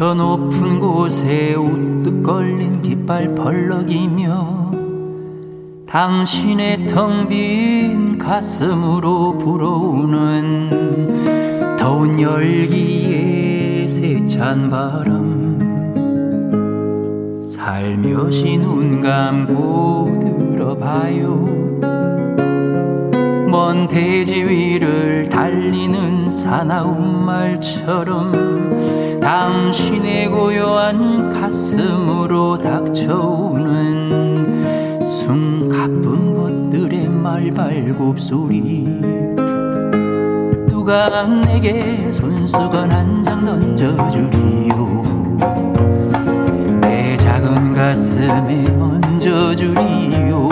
저 높은 곳에 우뚝 걸린 깃발 펄럭이며 당신의 텅 빈 가슴으로 불어오는 더운 열기에 세찬 바람. 살며시 눈 감고 들어봐요. 먼 대지 위를 달리는 사나운 말처럼 당신의 고요한 가슴으로 닥쳐오는 숨가쁜 것들의 말발굽 소리. 누가 내게 손수건 한 장 던져주리요? 내 작은 가슴에 얹어주리요?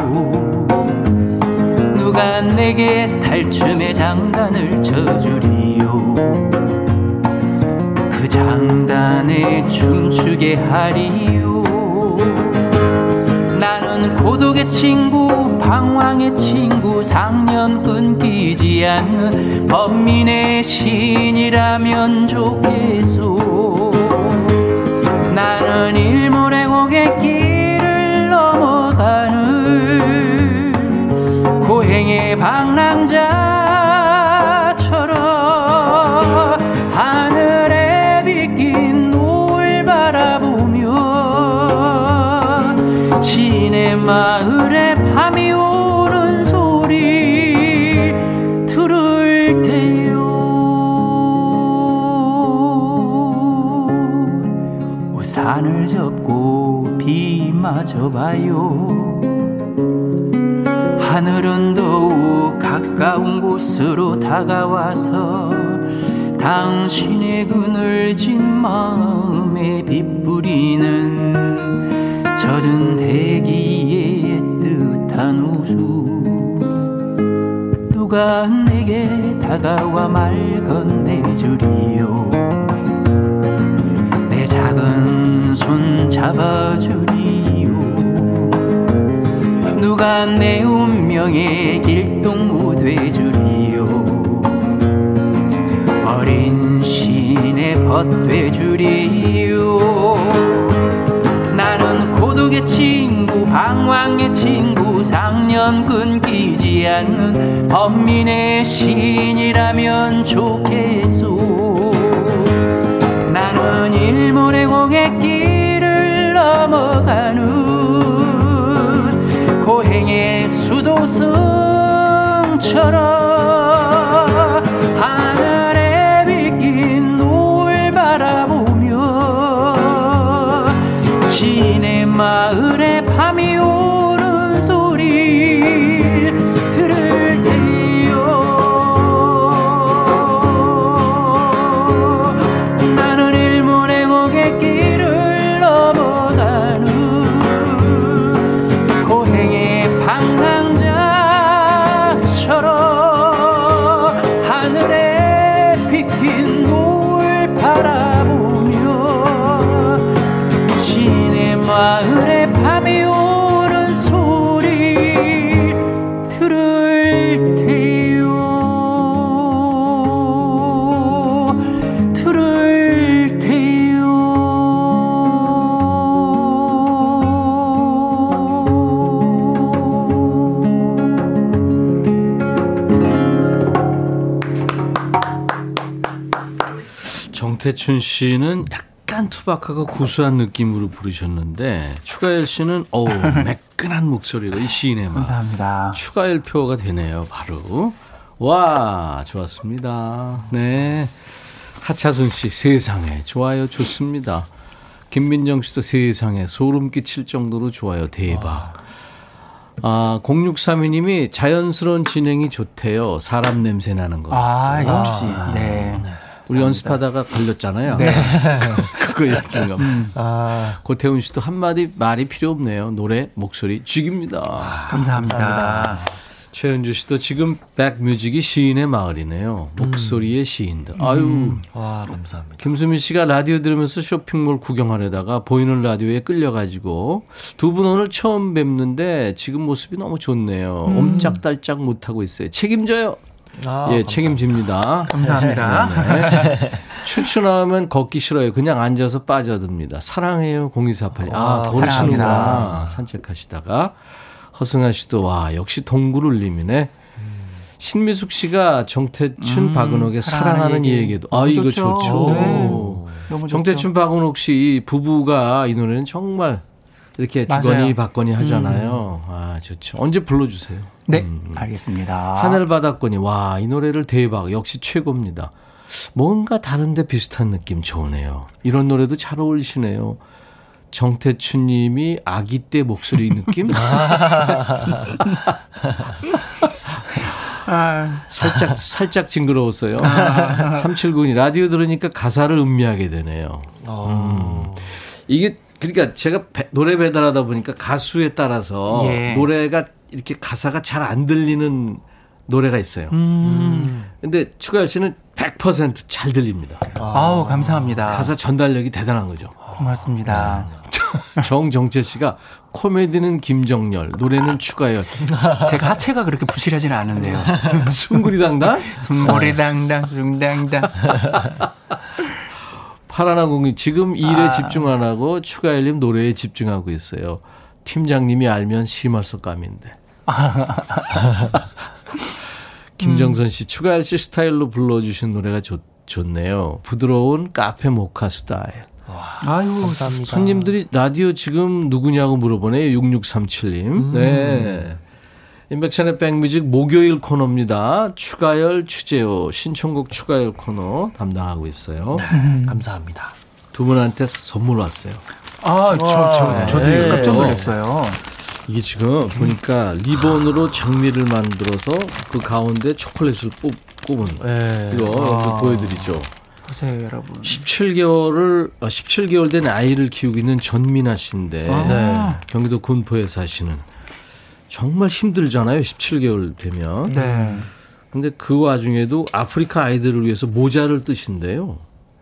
누가 내게 탈춤의 장단을 쳐주리요? 그 장단에 춤추게 하리요. 나는 고독의 친구 방황의 친구 상년 끊기지 않는 범민의 신이라면 좋겠소. 나는 일몰의 고갯길 곳으로 다가와서 당신의 그늘 진 마음에 빗뿌리는 젖은 대기의 뜻한 웃음 누가 내게 다가와 말 건네주리요. 내 작은 손 잡아주리요. 누가 내 운명의 길동 무 되주리요. 어린 신의 벗 되주리요. 나는 고독의 친구 방황의 친구 상년 끊기지 않는 범민의 신이라면 좋겠소. 나는 일몰의 고갯길을 넘어가는 고행의 수도승 처럼 정태춘 씨는 약간 투박하고 구수한 느낌으로 부르셨는데 추가열 씨는 어우 매끈한 목소리로 이 시인의 맛. 감사합니다. 추가열 표가 되네요. 바로 와 좋았습니다. 네 하차순 씨 세상에 좋아요 좋습니다. 김민정 씨도 세상에 소름 끼칠 정도로 좋아요 대박. 아 0632님이 자연스러운 진행이 좋대요. 사람 냄새 나는 거. 아, 역시. 네. 우리 연습하다가 걸렸잖아요. 네. 그거 얘기인 가 아, 고태훈 씨도 한마디 말이 필요 없네요. 노래, 목소리 죽입니다. 감사합니다. 최은주 씨도 지금 백뮤직이 시인의 마을이네요. 목소리의 시인들. 아유. 와, 감사합니다. 김수미 씨가 라디오 들으면서 쇼핑몰 구경하려다가 보이는 라디오에 끌려가지고 두 분 오늘 처음 뵙는데 지금 모습이 너무 좋네요. 옴짝달짝 못하고 있어요. 책임져요. 아, 예, 감사합니다. 책임집니다. 감사합니다. 네. 추천하면 걷기 싫어요. 그냥 앉아서 빠져듭니다. 사랑해요, 0248. 아, 아, 걸으시는구나. 사랑합니다. 산책하시다가. 허승아 씨도, 와, 역시 동굴 울림이네. 신미숙 씨가 정태춘, 음, 박은옥의 사랑하는 얘기. 얘기도. 아, 이거 좋죠. 좋죠. 네. 정태춘, 박은옥 씨 부부가 이 노래는 정말 이렇게 맞아요. 주거니 받거니 하잖아요. 아, 좋죠. 언제 불러주세요. 네, 음. 알겠습니다. 하늘바닷권이 와 이 노래를 대박 역시 최고입니다. 뭔가 다른데 비슷한 느낌 좋으네요. 이런 노래도 잘 어울리시네요. 정태춘 님이 아기 때 목소리 느낌? 아, 살짝 살짝 징그러웠어요. 379님 라디오 들으니까 가사를 음미하게 되네요. 음. 이게 그러니까 제가 배- 노래 배달하다 보니까 가수에 따라서 예. 노래가 이렇게 가사가 잘 안 들리는 노래가 있어요. 음. 근데 추가열 씨는 100%잘 들립니다. 아우, 감사합니다. 가사 전달력이 대단한 거죠. 고맙습니다. 정정채 씨가 코미디는 김정열, 노래는 추가열. 제가 하체가 그렇게 부실하지는 않은데요. 숭구리당당? 숭고리당당, 숭당당. 파라나공이 지금 일에 아. 집중 안 하고 추가열님 노래에 집중하고 있어요. 팀장님이 알면 심할 석감인데. 김정선 씨, 추가열 씨 스타일로 불러주신 노래가 좋, 좋네요. 부드러운 카페 모카 스타일. 아유, 감사합니다. 손님들이 라디오 지금 누구냐고 물어보네요. 6637님. 네. 인백션의 백뮤직 목요일 코너입니다. 추가열, 추재호, 신청곡 추가열 코너 담당하고 있어요. 감사합니다. 두 분한테 선물 왔어요. 아, 저, 저, 저도 네. 깜짝 놀랐어요. 이게 지금 보니까 리본으로 장미를 만들어서 그 가운데 초콜릿을 뽑, 꼽은 네. 이거 먼저 보여드리죠. 보세요, 여러분. 17개월을 17개월 된 아이를 키우고 있는 전민아 씨인데 아, 경기도 군포에 사시는 정말 힘들잖아요. 17개월 되면. 네. 근데 그 와중에도 아프리카 아이들을 위해서 모자를 뜨신대요.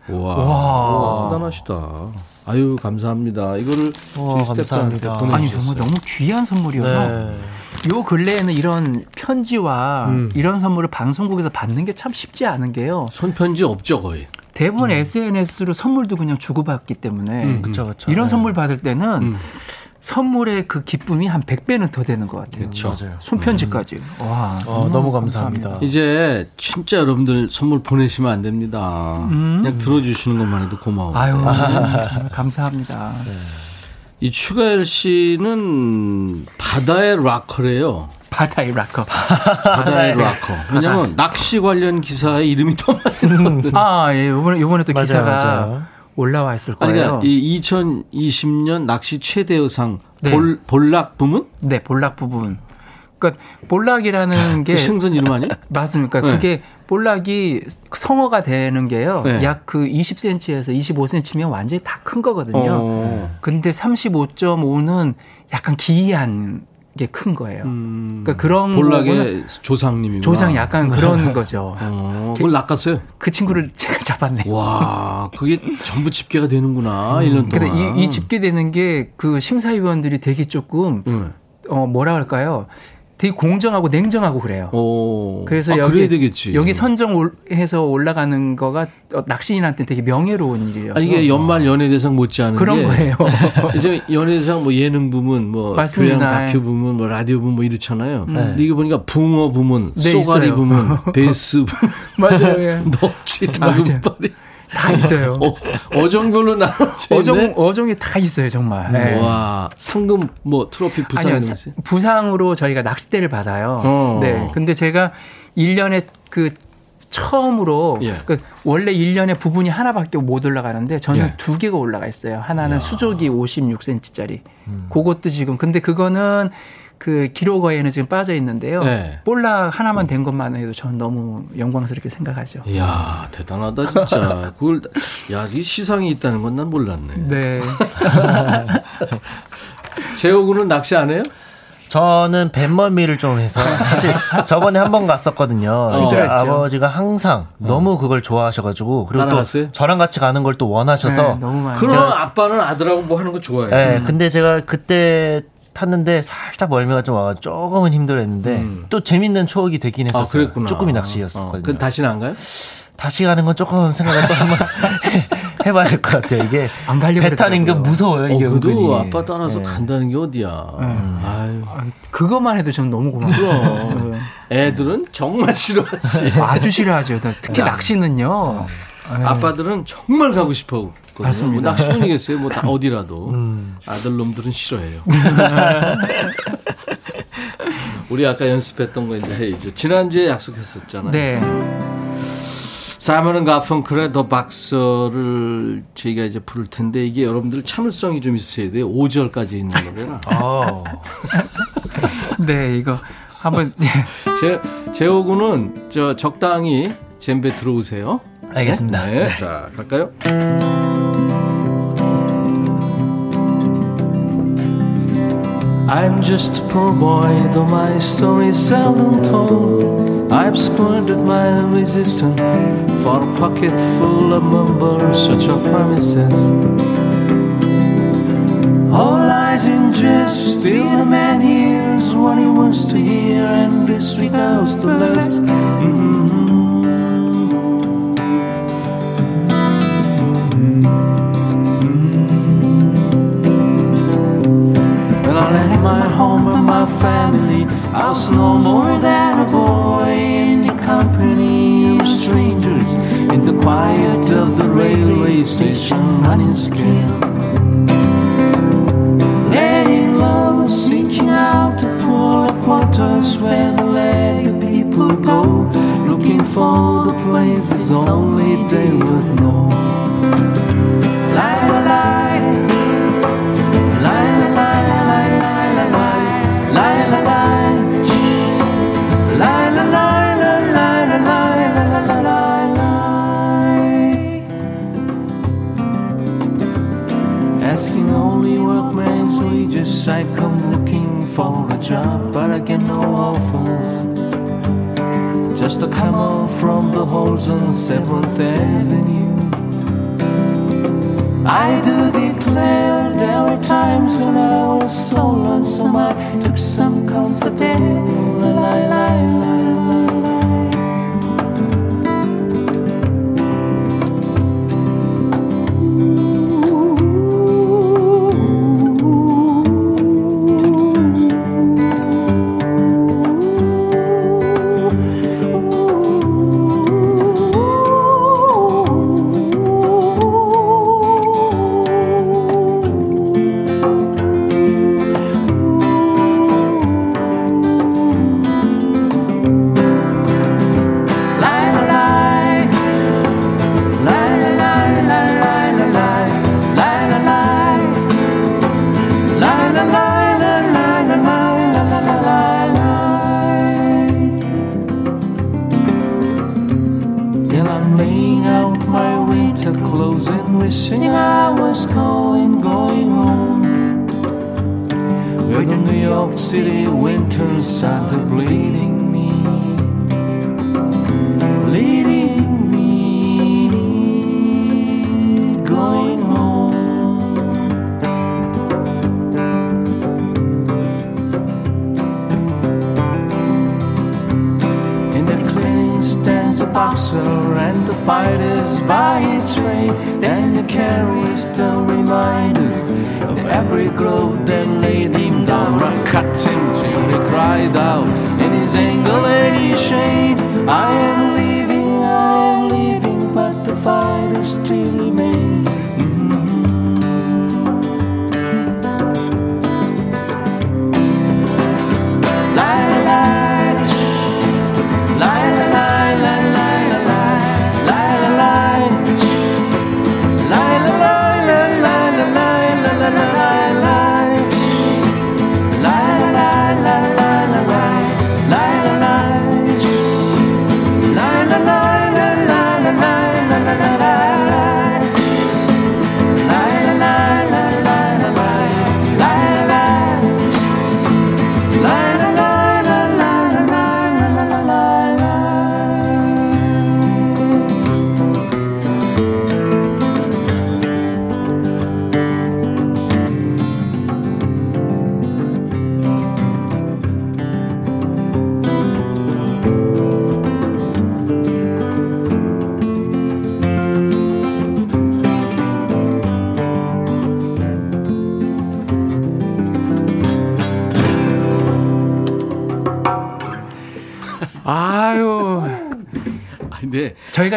와, 와. 대단하시다. 아유 감사합니다. 이거를 스태프들한테 감사합니다. 아니, 보내주셨어요. 정말 너무 귀한 선물이어서. 네. 요 근래에는 이런 편지와 음. 이런 선물을 방송국에서 받는 게 참 쉽지 않은 게요. 손편지 없죠 거의. 대부분 SNS로 선물도 그냥 주고받기 때문에 음. 그쵸, 그쵸. 이런 네. 선물 받을 때는 음. 선물의 그 기쁨이 한 100배는 더 되는 것 같아요. 그쵸. 맞아요. 손편지까지. 와, 어, 너무 감사합니다. 이제 진짜 여러분들 선물 보내시면 안 됩니다. 음. 그냥 들어주시는 것만 해도 고마워요. 아유, 정말 감사합니다. 이 추가열 씨는 바다의 락커래요. 바다의 락커. 바다의 락커. 왜냐면 낚시 관련 기사에 이름이 더 많이 아, 예, 요번에, 요번에 또 맞아요, 기사가 맞아요. 올라와 있을 아니, 거예요. 그러니까 이 2020년 낚시 최대 여상 네. 볼, 볼락 부문? 네, 볼락 부분. 그러니까 볼락이라는 게그 생선 이름 아니에요? 맞습니까? 네. 그게 볼락이 성어가 되는 게요. 네. 약그 20cm에서 25cm면 완전히 다 큰 거거든요. 어. 근데 35.5는 약간 기이한 게 큰 거예요. 음, 그러니까 그런 볼락의 조상님이구나. 조상 약간 그런 거죠. 어, 그걸 낚았어요? 그 친구를 제가 잡았네요. 와, 그게 전부 집계가 되는구나. 1년 동안. 근데 이, 이 집계되는 게 그 심사위원들이 되게 조금 응. 어 뭐라 할까요? 되게 공정하고 냉정하고 그래요. 오. 그래서 아, 여기. 여기 선정해서 올라가는 거가 어, 낚시인한테 되게 명예로운 일이에요. 아니, 이게 연말 연예대상 못지않은 그런 게 거예요. 이제 연예대상 뭐 예능 부문, 뭐 맞습니다. 교양 다큐 부문, 뭐 라디오 부문 뭐 이렇잖아요. 네. 근데 이거 보니까 붕어 부문, 네, 쏘가리 있어요. 부문, 베이스 부문, 맞아요. 예. 넙치. 다금바리. 다 있어요. 어, 어종별로 나눠져 어종. 어종이 다 있어요, 정말. 예. 와, 상금 뭐 트로피 부상 아니요, 이런 거 사- 있어요? 부상으로 저희가 낚싯대를 받아요. 어. 네. 근데 제가 1년에 그 처음으로 예. 그 원래 1년에 부분이 하나밖에 못 올라가는데 저는 예. 두 개가 올라가 있어요. 하나는. 음. 수족이 56cm짜리. 그것도 지금 근데 그거는 그 기록어에는 지금 빠져 있는데요. 네. 볼락 하나만 된 것만 해도 저는 너무 영광스럽게 생각하죠. 이야, 대단하다, 진짜. 그걸, 야, 이 시상이 있다는 건 난 몰랐네. 네. 재호군은 낚시 안 해요? 저는 뱃멀미를 좀 해서 사실 저번에 한 번 갔었거든요. 어. 아버지가 항상 너무 그걸 좋아하셔가지고 그리고 따라갔어요? 또 저랑 같이 가는 걸 또 원하셔서 네, 너무 많이. 그럼 아빠는 아들하고 뭐 하는 거 좋아해. 네, 근데 제가 그때 탔는데 살짝 멀미가 좀 와서 조금은 힘들었는데 음. 또 재밌는 추억이 되긴 아, 했었어요. 그랬구나. 쭈꾸미 어, 낚시였었거든요. 그럼 다시는 안 가요? 다시 가는 건 조금 생각을 또 한번 해- 해봐야 될 것 같아요. 이게 안 가려고 배 타는 게. 무서워요. 어, 이게 그래도 은근히. 아빠 따라서 네. 간다는 게 어디야. 아유. 아, 그것만 해도 저는 너무 고마워요. 그럼 애들은 정말 싫어하지. 아주 싫어하죠. 특히 낚시는요. 네. 아빠들은 정말 가고 싶어. 맞습니다. 뭐 낚시뿐이겠어요. 뭐 다 어디라도. 음. 아들 놈들은 싫어해요. 우리 아까 연습했던 거 이제 해야죠. 지난주에 약속했었잖아요. 네. 사이먼 가펑클의 더 박서를 저희가 이제 부를 텐데 이게 여러분들 참을성이 좀 있어야 돼요. 5절까지 있는 노래라. 어. 네, 이거 한번 제, 제호군은 저 적당히 젬베 들어오세요. 알겠습니다. 네. 자, 갈까요? I'm just a poor boy, though my story is seldom told. I've squandered my resistance for a pocket full of mumbles, such are promises. All lies in jest, still a man hears what he wants to hear and disregards the rest. Mhm. When was no more than a boy in the company of strangers in the quiet of the railway station running scale. Letting low, seeking out the poor quarters where the legged people go, looking for the places only they would know. Lie. Lie, I come looking for a job, but I get no offers. Just come out from the halls on Seventh Avenue. I do declare there were times when I was so lonesome I took some comfort there. La, la, la.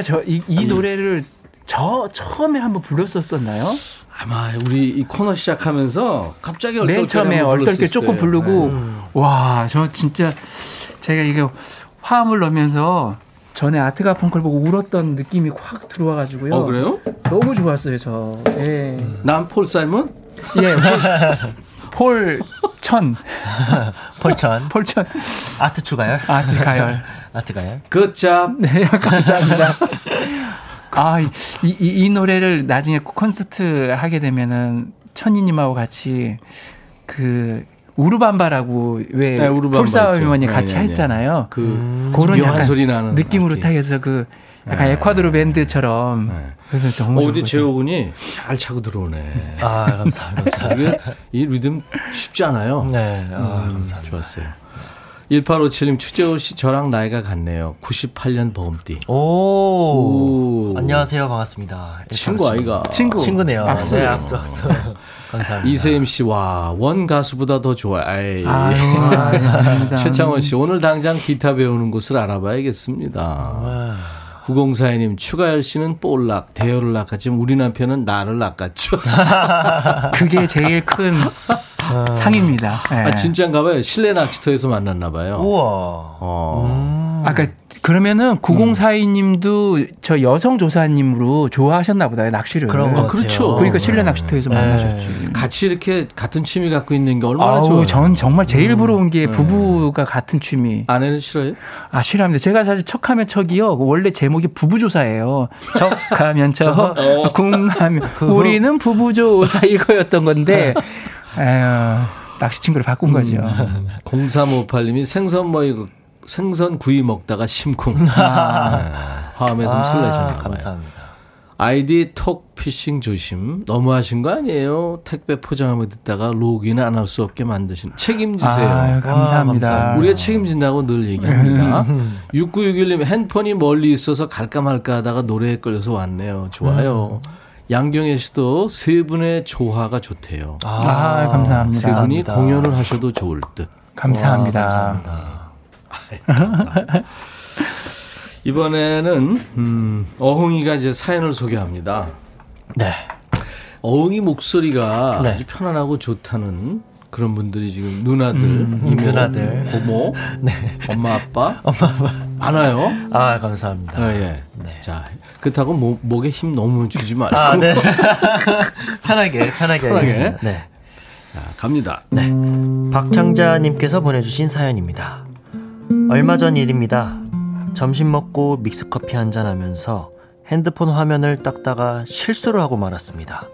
근데 저희가 저이 이 노래를 저 처음에 한번 불렀었었나요? 아마 우리 이 코너 시작하면서 갑자기 얼떨결에 맨 처음에 얼떨결 조금. 부르고 네. 와저 진짜 제가 이게 화음을 넣으면서 전에 아트가 펑크를 보고 울었던 느낌이 확 들어와가지고요. 어 그래요? 너무 좋았어요 저. 예. 난 폴 사이먼? 예. 폴 천 폴천 폴천 아트 추가열 아트 가열. 아트 가열 굿잡. 네 감사합니다. 아, 이, 이, 이 노래를 나중에 콘서트 하게 되면은 천이님하고 같이 그 우르밤바라고 왜 네, 우르밤바 폴사위원이 있죠. 같이 네, 네, 네. 했잖아요. 그 그런 묘한 약간 소리 나는 느낌으로. 딱 해서 그 약간 네. 에콰도르 밴드처럼 네. 그래서 어, 거죠. 재호군이 잘 차고 들어오네. 아 감사합니다 이게 이 리듬 쉽지 않아요. 네 아, 음, 감사합니다 좋았어요. 1857님, 추재호 씨 저랑 나이가 같네요. 98년 범띠. 오, 오. 안녕하세요 반갑습니다 친구 아이가. 친구. 친구네요 악수. 네, 악수 악수 감사합니다 이세임 씨, 와, 원 가수보다 더 좋아요. 아이. 아유. 최창원 씨, 오늘 당장 기타 배우는 곳을 알아봐야겠습니다. 와. 9042님, 추가열 씨는 볼락, 대여를 낚았지만 우리 남편은 나를 낚았죠. 그게 제일 큰 상입니다. 예. 아, 진짜인가 봐요. 실내 낚시터에서 만났나 봐요. 우와 어. 아까 그러면은 9042님도 저 여성 조사님으로 좋아하셨나 보다 낚시를. 그런 거 아, 그렇죠. 그러니까 실내 낚시터에서 네. 만나셨지. 같이 이렇게 같은 취미 갖고 있는 게 얼마나 아우, 좋아요. 전 정말 제일 부러운 게 부부가 같은 취미. 아내는 싫어요? 아, 싫어합니다. 제가 사실 척하면 척이요. 원래 제목이 부부조사예요. 척하면 척, 궁하면 우리는 부부조사 이거였던 건데, 에휴, 낚시 친구를 바꾼 거죠. 0358님이 생선 뭐이 생선 구이 먹다가 심쿵. 아, 화음에 좀 설레셨나 봐요. 감사합니다 아이디 톡 피싱 조심. 너무하신 거 아니에요? 택배 포장하며 듣다가 로그인 안 할 수 없게 만드신 책임지세요. 아유, 감사합니다. 감사합니다. 우리가 책임진다고 늘 얘기합니다. 6961님 핸폰이 멀리 있어서 갈까 말까 하다가 노래에 끌려서 왔네요. 좋아요. 양경혜 씨도 세 분의 조화가 좋대요. 아, 감사합니다. 세 분이 감사합니다. 공연을 하셔도 좋을 듯. 감사합니다. 와, 감사합니다 이번에는 음, 어흥이가 이제 사연을 소개합니다. 네 어흥이 목소리가 네. 아주 편안하고 좋다는 그런 분들이 지금 누나들, 음, 이모, 누나들. 고모, 엄마 아빠, 많아요. 아 감사합니다 아, 예. 네. 자, 그렇다고 목, 목에 힘 너무 주지 말고 아, 네. 편하게, 편하게 편하게. 네. 자, 갑니다. 박향자님께서 보내주신 사연입니다. 얼마 전 일입니다. 점심 먹고 믹스커피 한잔 하면서 핸드폰 화면을 닦다가 실수를 하고 말았습니다.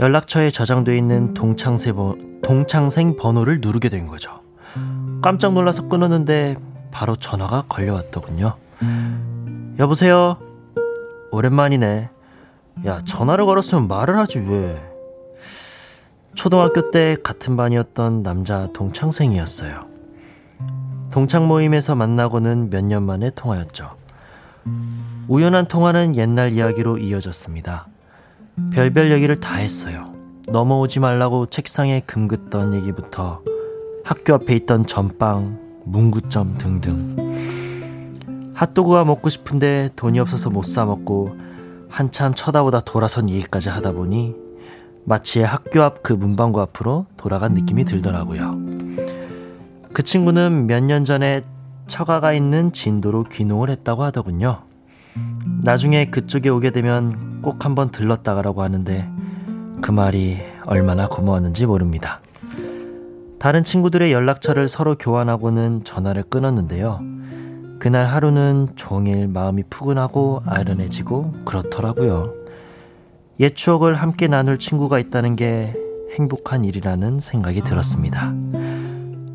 연락처에 저장돼 있는 동창생 번호를 누르게 된 거죠. 깜짝 놀라서 끊었는데 바로 전화가 걸려왔더군요. 여보세요? 오랜만이네. 야, 전화를 걸었으면 말을 하지 왜? 초등학교 때 같은 반이었던 남자 동창생이었어요. 동창 모임에서 만나고는 몇 년 만에 통화였죠. 우연한 통화는 옛날 이야기로 이어졌습니다. 별별 얘기를 다 했어요. 넘어오지 말라고 책상에 금 긋던 얘기부터 학교 앞에 있던 전빵, 문구점 등등. 핫도그가 먹고 싶은데 돈이 없어서 못 사 먹고 한참 쳐다보다 돌아선 얘기까지 하다 보니 마치 학교 앞 그 문방구 앞으로 돌아간 느낌이 들더라고요. 그 친구는 몇 년 전에 처가가 있는 진도로 귀농을 했다고 하더군요. 나중에 그쪽에 오게 되면 꼭 한번 들렀다 가라고 하는데 그 말이 얼마나 고마웠는지 모릅니다. 다른 친구들의 연락처를 서로 교환하고는 전화를 끊었는데요. 그날 하루는 종일 마음이 푸근하고 아련해지고 그렇더라고요. 옛 추억을 함께 나눌 친구가 있다는 게 행복한 일이라는 생각이 들었습니다.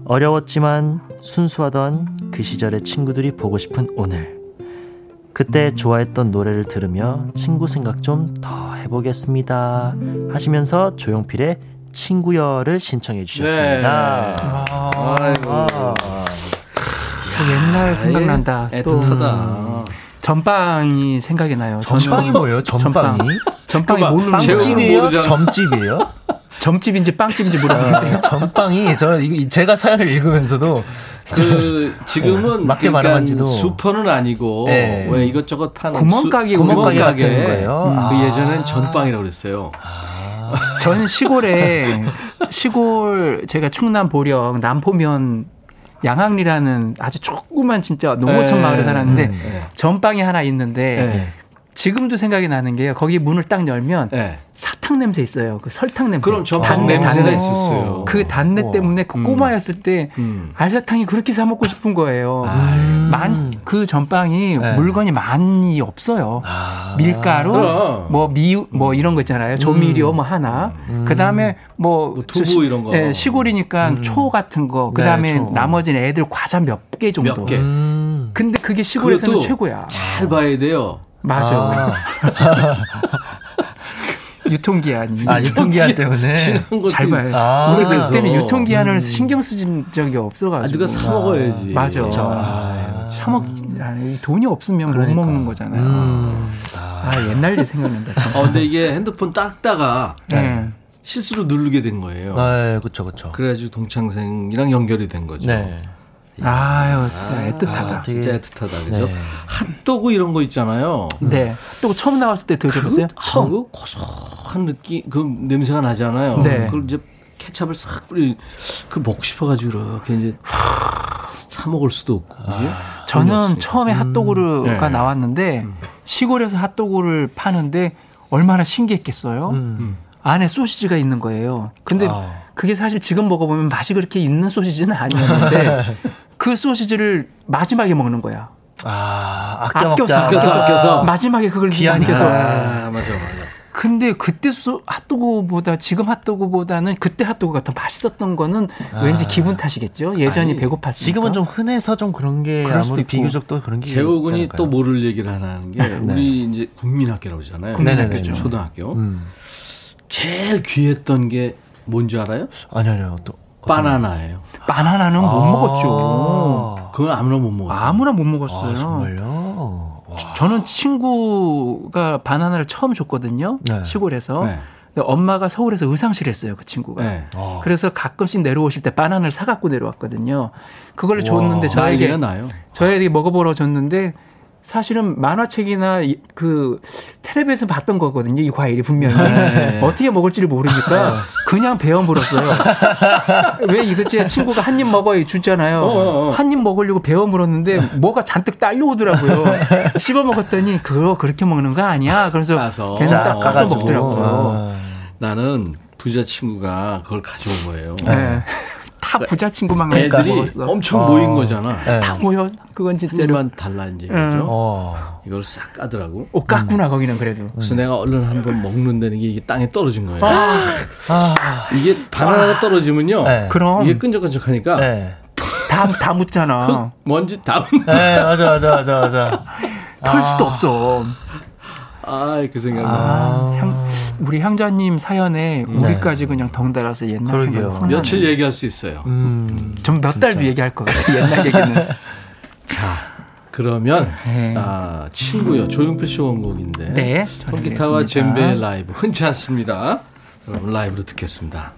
어려웠지만 순수하던 그 시절의 친구들이 보고 싶은 오늘. 그때 좋아했던 노래를 들으며 친구 생각 좀 더 해보겠습니다. 하시면서 조용필의 친구여를 신청해 주셨습니다. 아, 아이고. 아, 그 옛날 생각난다. 또 애틋하다. 전빵이 생각이 나요. 전빵이 뭐예요? 전빵이? 전빵이 모르는 거예요. 점집이에요? 점집인지 빵집인지 물어보는데 전빵이 저 이거 제가 사연을 읽으면서도 그 지금은 맞게 그러니까 말하는지도. 슈퍼는 아니고 네. 왜 이것저것 파는 구멍가게 수- 구멍가게 구멍가게. 같은 거예요? 음, 아. 그 예전엔 전빵이라고 그랬어요. 전 시골에 시골 제가 충남 보령 남포면 양항리라는 아주 조그만 진짜 농어촌 네. 마을에 살았는데 음, 네. 전방이 하나 있는데 네. 지금도 생각이 나는 게요. 거기 문을 딱 열면 네. 사탕 냄새 있어요. 그 설탕 냄새. 그럼 전빵 단내, 냄새가 단내. 있었어요. 그 단내 우와. 때문에 그 음. 꼬마였을 때 음. 알사탕이 그렇게 사 먹고 싶은 거예요. 아, 만그 전빵이 네. 물건이 많이 없어요. 아. 밀가루, 그럼. 뭐 미, 뭐 이런 거 있잖아요. 조미료 뭐 하나. 그 다음에 뭐, 뭐 두부 저 시- 이런 거. 예, 시골이니까 초 같은 거. 그 다음에 네, 초. 나머지는 애들 과자 몇 개 정도. 몇 개. 음. 근데 그게 시골에서는 최고야. 잘 봐야 돼요. 맞아. 아. 유통기한이. 아, 유통기한 때문에. 잘 봐요. 아, 우리. 그때는 유통기한을 신경 쓰진 적이 아, 없어가지고. 누가 사 먹어야지. 맞아. 그쵸. 아. 사 먹, 아니, 돈이 없으면 그러니까. 못 먹는 거잖아요. 음. 아, 옛날 일 생각난다. 참. 아, 근데 이게 핸드폰 닦다가 네. 실수로 누르게 된 거예요. 아, 그쵸, 그쵸. 그래가지고 동창생이랑 연결이 된 거죠. 네. 아유, 진짜 애틋하다. 아, 진짜 애틋하다, 그죠? 네. 핫도그 이런 거 있잖아요. 네. 또 처음 나왔을 때 드셔보세요? 처음 그 고소한 느낌, 그 냄새가 나잖아요. 네. 그걸 이제 케찹을 싹 뿌리, 그 먹고 싶어가지고 이렇게 이제 사 먹을 수도 없고, 그지? 돈이 저는. 처음에 핫도그가 네. 나왔는데 시골에서 핫도그를 파는데 얼마나 신기했겠어요. 음. 안에 소시지가 있는 거예요. 근데 아. 그게 사실 지금 먹어보면 맛이 그렇게 있는 소시지는 아니었는데 그 소시지를 마지막에 먹는 거야. 아, 아껴 아껴서, 먹자. 아껴서, 아껴서. 마지막에 그걸. 남겨서. 아, 맞아, 맞아. 근데 그때 소, 핫도그보다 지금 핫도그보다는 그때 핫도그가 더 맛있었던 거는 아. 왠지 기분 탓이겠죠. 예전이 아니, 배고팠으니까. 지금은 좀 흔해서 좀 그런 게 아무리. 비교적 또 그런 게 재호군이 또? 모를 얘기를 하나 하는 게, 우리 이제 국민학교라고 그러잖아요. 국민학교죠. 초등학교. 음. 제일 귀했던 게 뭔지 알아요? 아니요, 아니요. 또 바나나예요. 바나나는 못 아. 먹었죠. 그건 아무나 못 먹었어요. 아무나 못 먹었어요. 아, 정말요? 와. 저는 친구가 바나나를 처음 줬거든요. 네. 시골에서. 네. 엄마가 서울에서 의상실 했어요. 그 친구가. 네. 아. 그래서 가끔씩 내려오실 때 바나나를 사갖고 내려왔거든요. 그걸 줬는데 저에게 나요. 저에게 먹어보러 줬는데 사실은 만화책이나 이- 그 텔레비에서 봤던 거거든요. 이 과일이 분명히 네. 어떻게 먹을지를 모르니까 그냥 베어 물었어요. 왜 이거 제 친구가 한 입 먹어 주잖아요. 어, 어, 어. 한입 먹으려고 베어 물었는데 뭐가 잔뜩 딸려오더라고요. 씹어 먹었더니 그거 그렇게 먹는 거 아니야. 그래서. 걔는 딱 까서 까가지고. 먹더라고요. 아. 나는 부자 친구가 그걸 가져온 거예요. 네. 다 부자 친구만 애들이 먹었어. 엄청 어. 모인 거잖아. 네. 다 모여. 그건 진짜로. 만 달라 이제 그죠? 어. 이걸 싹 까더라고. 오 깠구나 거기는 그래도. 그래서 내가 얼른 한 번 먹는다는 게 이게 땅에 떨어진 거예요. 아. 이게 바나나가 떨어지면요. 네. 그럼 이게 끈적끈적하니까 네. 다, 다 묻잖아. 먼지 다. 네, 맞아, 맞아, 맞아, 맞아. 털 수도 없어. 아 그 생각나. 아, 향, 우리 향자님 사연에 네. 우리까지 그냥 덩달아서 옛날 그러게요. 생각. 며칠 얘기할 수 있어요. 음. 전몇 달도 얘기할 것 같아. 옛날 얘기는. 자 그러면 네. 아, 친구요 조용필 씨 원곡인데 네, 통기타와. 젬베 라이브 흔치 않습니다. 여러분 라이브로 듣겠습니다.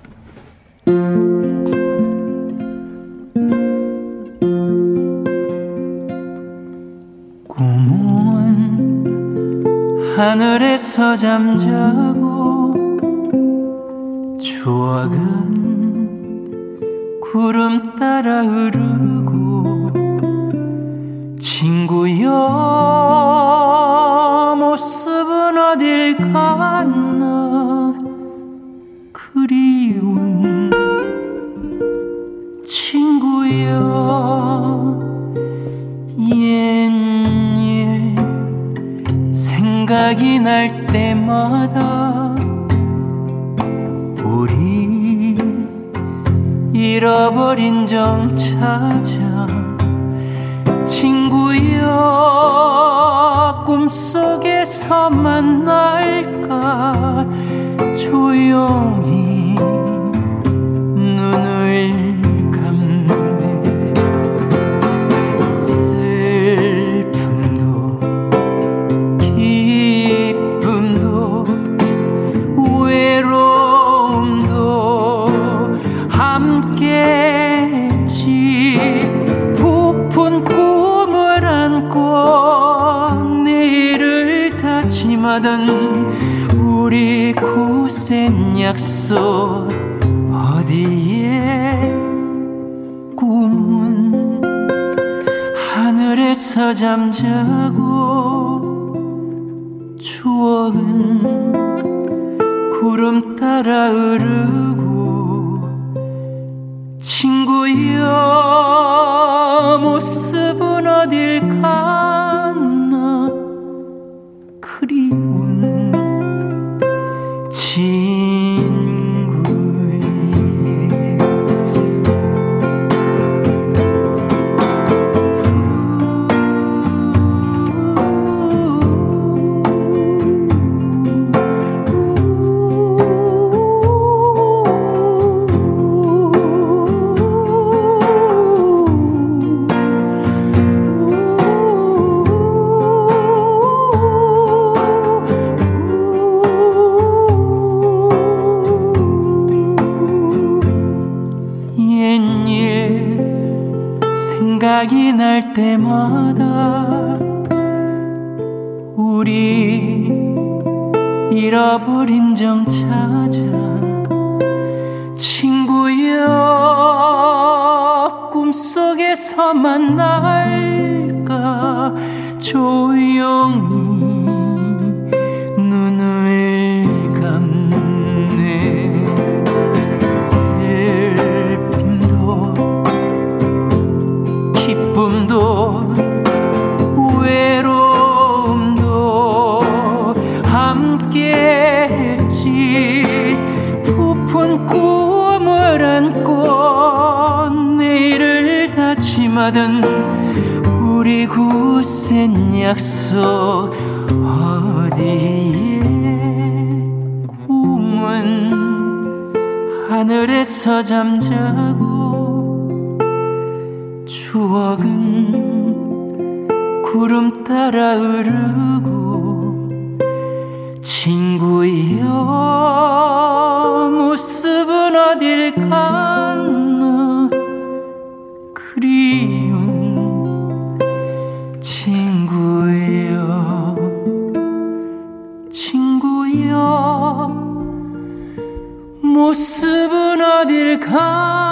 하늘에서 잠자고 추억은 구름 따라 흐르고 친구여 모습은 어딜 갔나 그리운 친구여 생각이 날 때마다 우리 잃어버린 정 찾아 친구여 꿈속에서 만날까 조용히 눈을 굳센 약속 어디에 꿈은 하늘에서 잠자고 추억은 구름 따라 흐르고 친구여 모습은 어딜 갔 조 약속 어디에 꿈은 하늘에서 잠자고 추억은 구름 따라 흐르고 친구여 모습은 어딜 갔 모습은 어딜 갔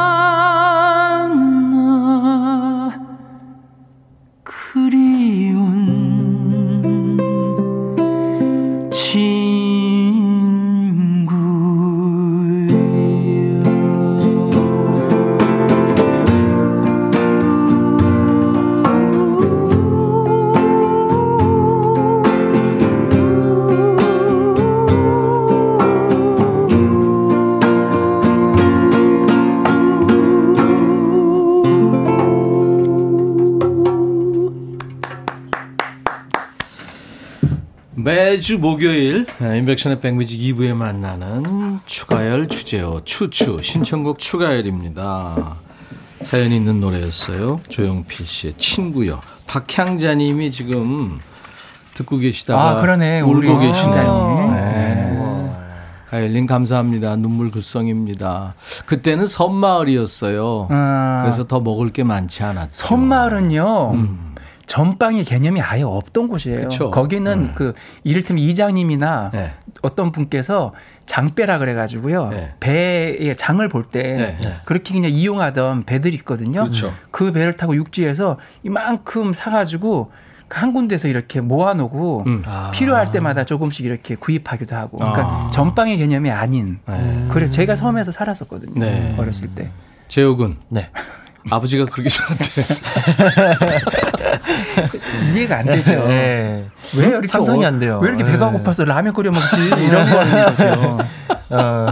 매주 목요일 네, 인백션의 백뮤직 2부에 만나는 추가열 주제어 추추 신청곡 추가열입니다. 사연이 있는 노래였어요. 조용필 씨의 친구요. 박향자님이 지금 듣고 계시다가 아, 그러네. 울고 우리 계시네요. 향자님. 네. 가열님 감사합니다. 눈물 글썽입니다. 그때는 섬마을이었어요. 아. 그래서 더 먹을 게 많지 않았죠. 섬마을은요. 음. 전방의 개념이 아예 없던 곳이에요. 그쵸. 거기는 네. 그 이를테면 이장님이나 네. 어떤 분께서 장배라 그래가지고요. 네. 배의 장을 볼때 네, 네. 그렇게 그냥 이용하던 배들이 있거든요. 그렇죠. 그 배를 타고 육지에서 이만큼 사가지고 한 군데서 이렇게 모아놓고 음. 필요할 때마다 조금씩 이렇게 구입하기도 하고. 그러니까 아. 전방의 개념이 아닌. 네. 그래서 제가 섬에서 살았었거든요. 네. 어렸을 때. 재욱은 네. 아버지가 그렇게 살았대. 이해가 안 되죠. 네. 왜 이렇게 상상이 어- 안 돼요. 왜 이렇게 배가 네. 고파서 라면 끓여 먹지? 이런 거는 거죠. 어.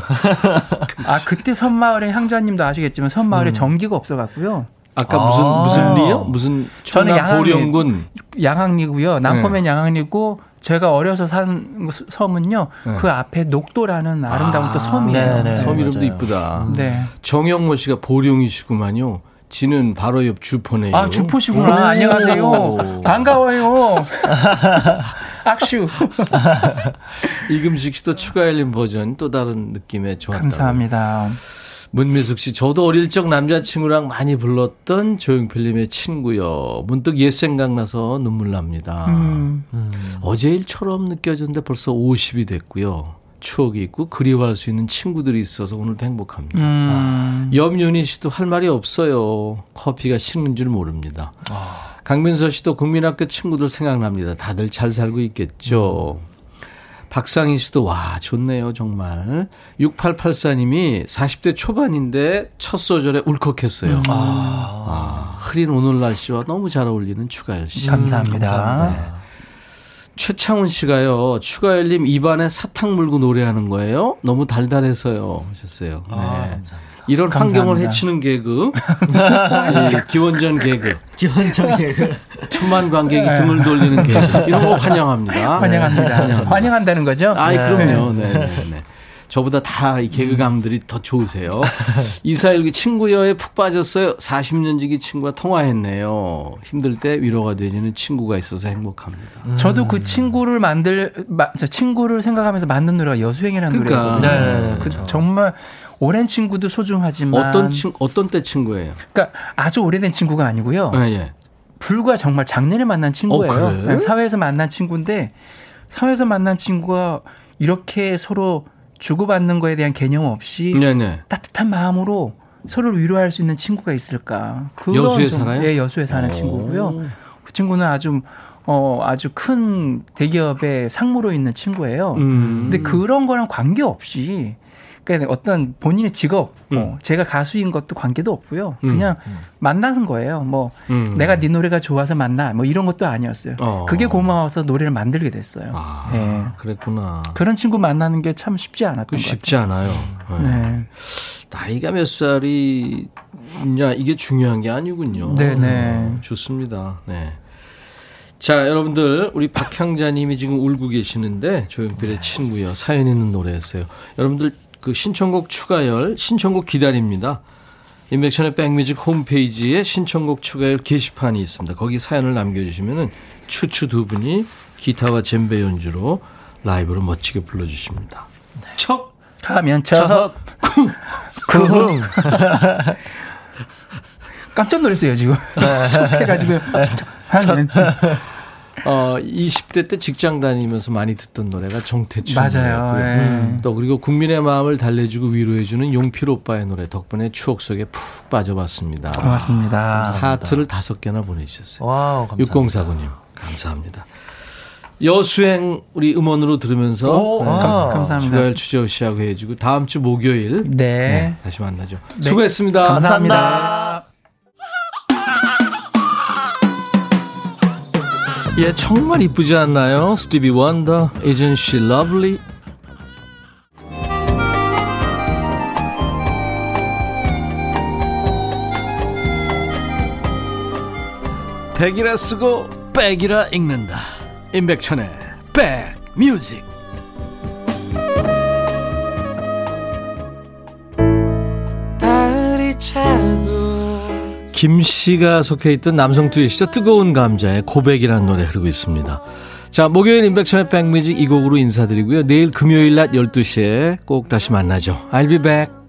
아 그때 섬마을에 향자님도 아시겠지만 섬마을에 전기가 없어갖고요. 아까 아. 무슨 무슨 리요? 무슨 저는. 보령군 양항리고요. 남포면 네. 양항리고 제가 어려서 산 섬은요. 네. 그 앞에 녹도라는 아름다운 또 섬이에요. 네, 네. 섬 이름도. 이쁘다. 네. 정영모 씨가 보령이시구만요. 지는 바로 옆 주포네요. 아 주포시구나. 오. 안녕하세요. 반가워요. 악슈. 이금식 씨도 추가 열린 버전 또 다른 느낌의 좋았다. 감사합니다. 문미숙 씨, 저도 어릴 적 남자친구랑 많이 불렀던 조용필님의 친구요. 문득 옛 생각나서 눈물 납니다. 음. 어제 일처럼 느껴졌는데 벌써 50이 됐고요. 추억이 있고 그리워할 수 있는 친구들이 있어서 오늘도 행복합니다. 음. 염윤희 씨도 할 말이 없어요. 커피가 식는 줄 모릅니다. 강민서 씨도 국민학교 친구들 생각납니다. 다들 잘 살고 있겠죠. 박상희 씨도 와 좋네요 정말. 6884님이 40대 초반인데 첫 소절에 울컥했어요. 아, 흐린 오늘 날씨와 너무 잘 어울리는 추가열 씨. 감사합니다. 최창훈 씨가요, 추가열님 입안에 사탕 물고 노래하는 거예요? 너무 달달해서요. 하셨어요. 네. 이런 환경을 감사합니다. 해치는 개그, 이 기원전 개그, 기원전 개그. 천만 관객이 등을 돌리는 개그, 이런 거 환영합니다. 환영합니다. 환영한다는 거죠? 아이, 네. 그럼요. 네, 네, 네. 저보다 다 이 개그감들이 더 좋으세요. 이사일기 친구여에 푹 빠졌어요. 40년 지기 친구와 통화했네요. 힘들 때 위로가 되는 친구가 있어서 행복합니다. 저도 그 친구를 만들 마, 저 친구를 생각하면서 만든 노래가 여수행이라는 그러니까. 노래거든요. 네, 그 정말 오랜 친구도 소중하지만 어떤 친 어떤 때 친구예요? 그러니까 아주 오래된 친구가 아니고요. 예, 예. 불과 정말 작년에 만난 친구예요. 어, 그래? 네, 사회에서 만난 친구인데 사회에서 만난 친구가 이렇게 서로 주고받는 거에 대한 개념 없이 네네. 따뜻한 마음으로 서로를 위로할 수 있는 친구가 있을까? 여수에 좀- 살아요? 예, 여수에 사는 오. 친구고요. 그 친구는 아주 어 아주 큰 대기업의 상무로 있는 친구예요. 음. 근데 그런 거랑 관계 없이 그러니까 어떤 본인의 직업, 뭐 음. 제가 가수인 것도 관계도 없고요. 음. 그냥 만나는 거예요. 뭐 음. 내가 네 노래가 좋아서 만나, 뭐 이런 것도 아니었어요. 어. 그게 고마워서 노래를 만들게 됐어요. 아, 예. 그랬구나. 그런 친구 만나는 게 참 쉽지 않았던 쉽지 않아요. 네. 네. 나이가 몇 살이냐 이게 중요한 게 아니군요. 네네. 좋습니다. 네. 자, 여러분들 우리 박향자님이 지금 울고 계시는데 조용필의 친구여 사연 있는 노래였어요. 여러분들 그 신청곡 추가열 신청곡 기다립니다. 인백션의 백뮤직 홈페이지에 신청곡 추가열 게시판이 있습니다. 거기 사연을 남겨주시면은 추추 두 분이 기타와 젬베 연주로 라이브로 멋지게 불러주십니다. 척! 가면 저 구흥. 깜짝 놀랐어요 지금. 척 해가지고. 하면 어, 20대 때 직장 다니면서 많이 듣던 노래가 정태춘 맞아요. 노래고요. 예. 음, 또 그리고 국민의 마음을 달래주고 위로해주는 용필 오빠의 노래 덕분에 추억 속에 푹 빠져봤습니다. 고맙습니다. 하트를 다섯 개나 보내주셨어요. wow, 감사합니다. 6049님 감사합니다. 여수행 우리 음원으로 들으면서 오, 네, 아. 감사합니다. 주가열 추재호 씨하고 해주고 다음 주 목요일 네. 네, 다시 만나죠. 수고했습니다. 감사합니다. 예, 정말 이쁘지 않나요? 스티비 원더, Isn't she lovely? 백이라 쓰고 백이라 읽는다. 임백천의 백뮤직. 김 씨가 속해 있던 남성 듀엣이죠. 뜨거운 감자의 고백이라는 노래 흐르고 있습니다. 자, 목요일 임백천의 백뮤직 이 곡으로 인사드리고요. 내일 금요일 낮 12시에 꼭 다시 만나죠. I'll be back.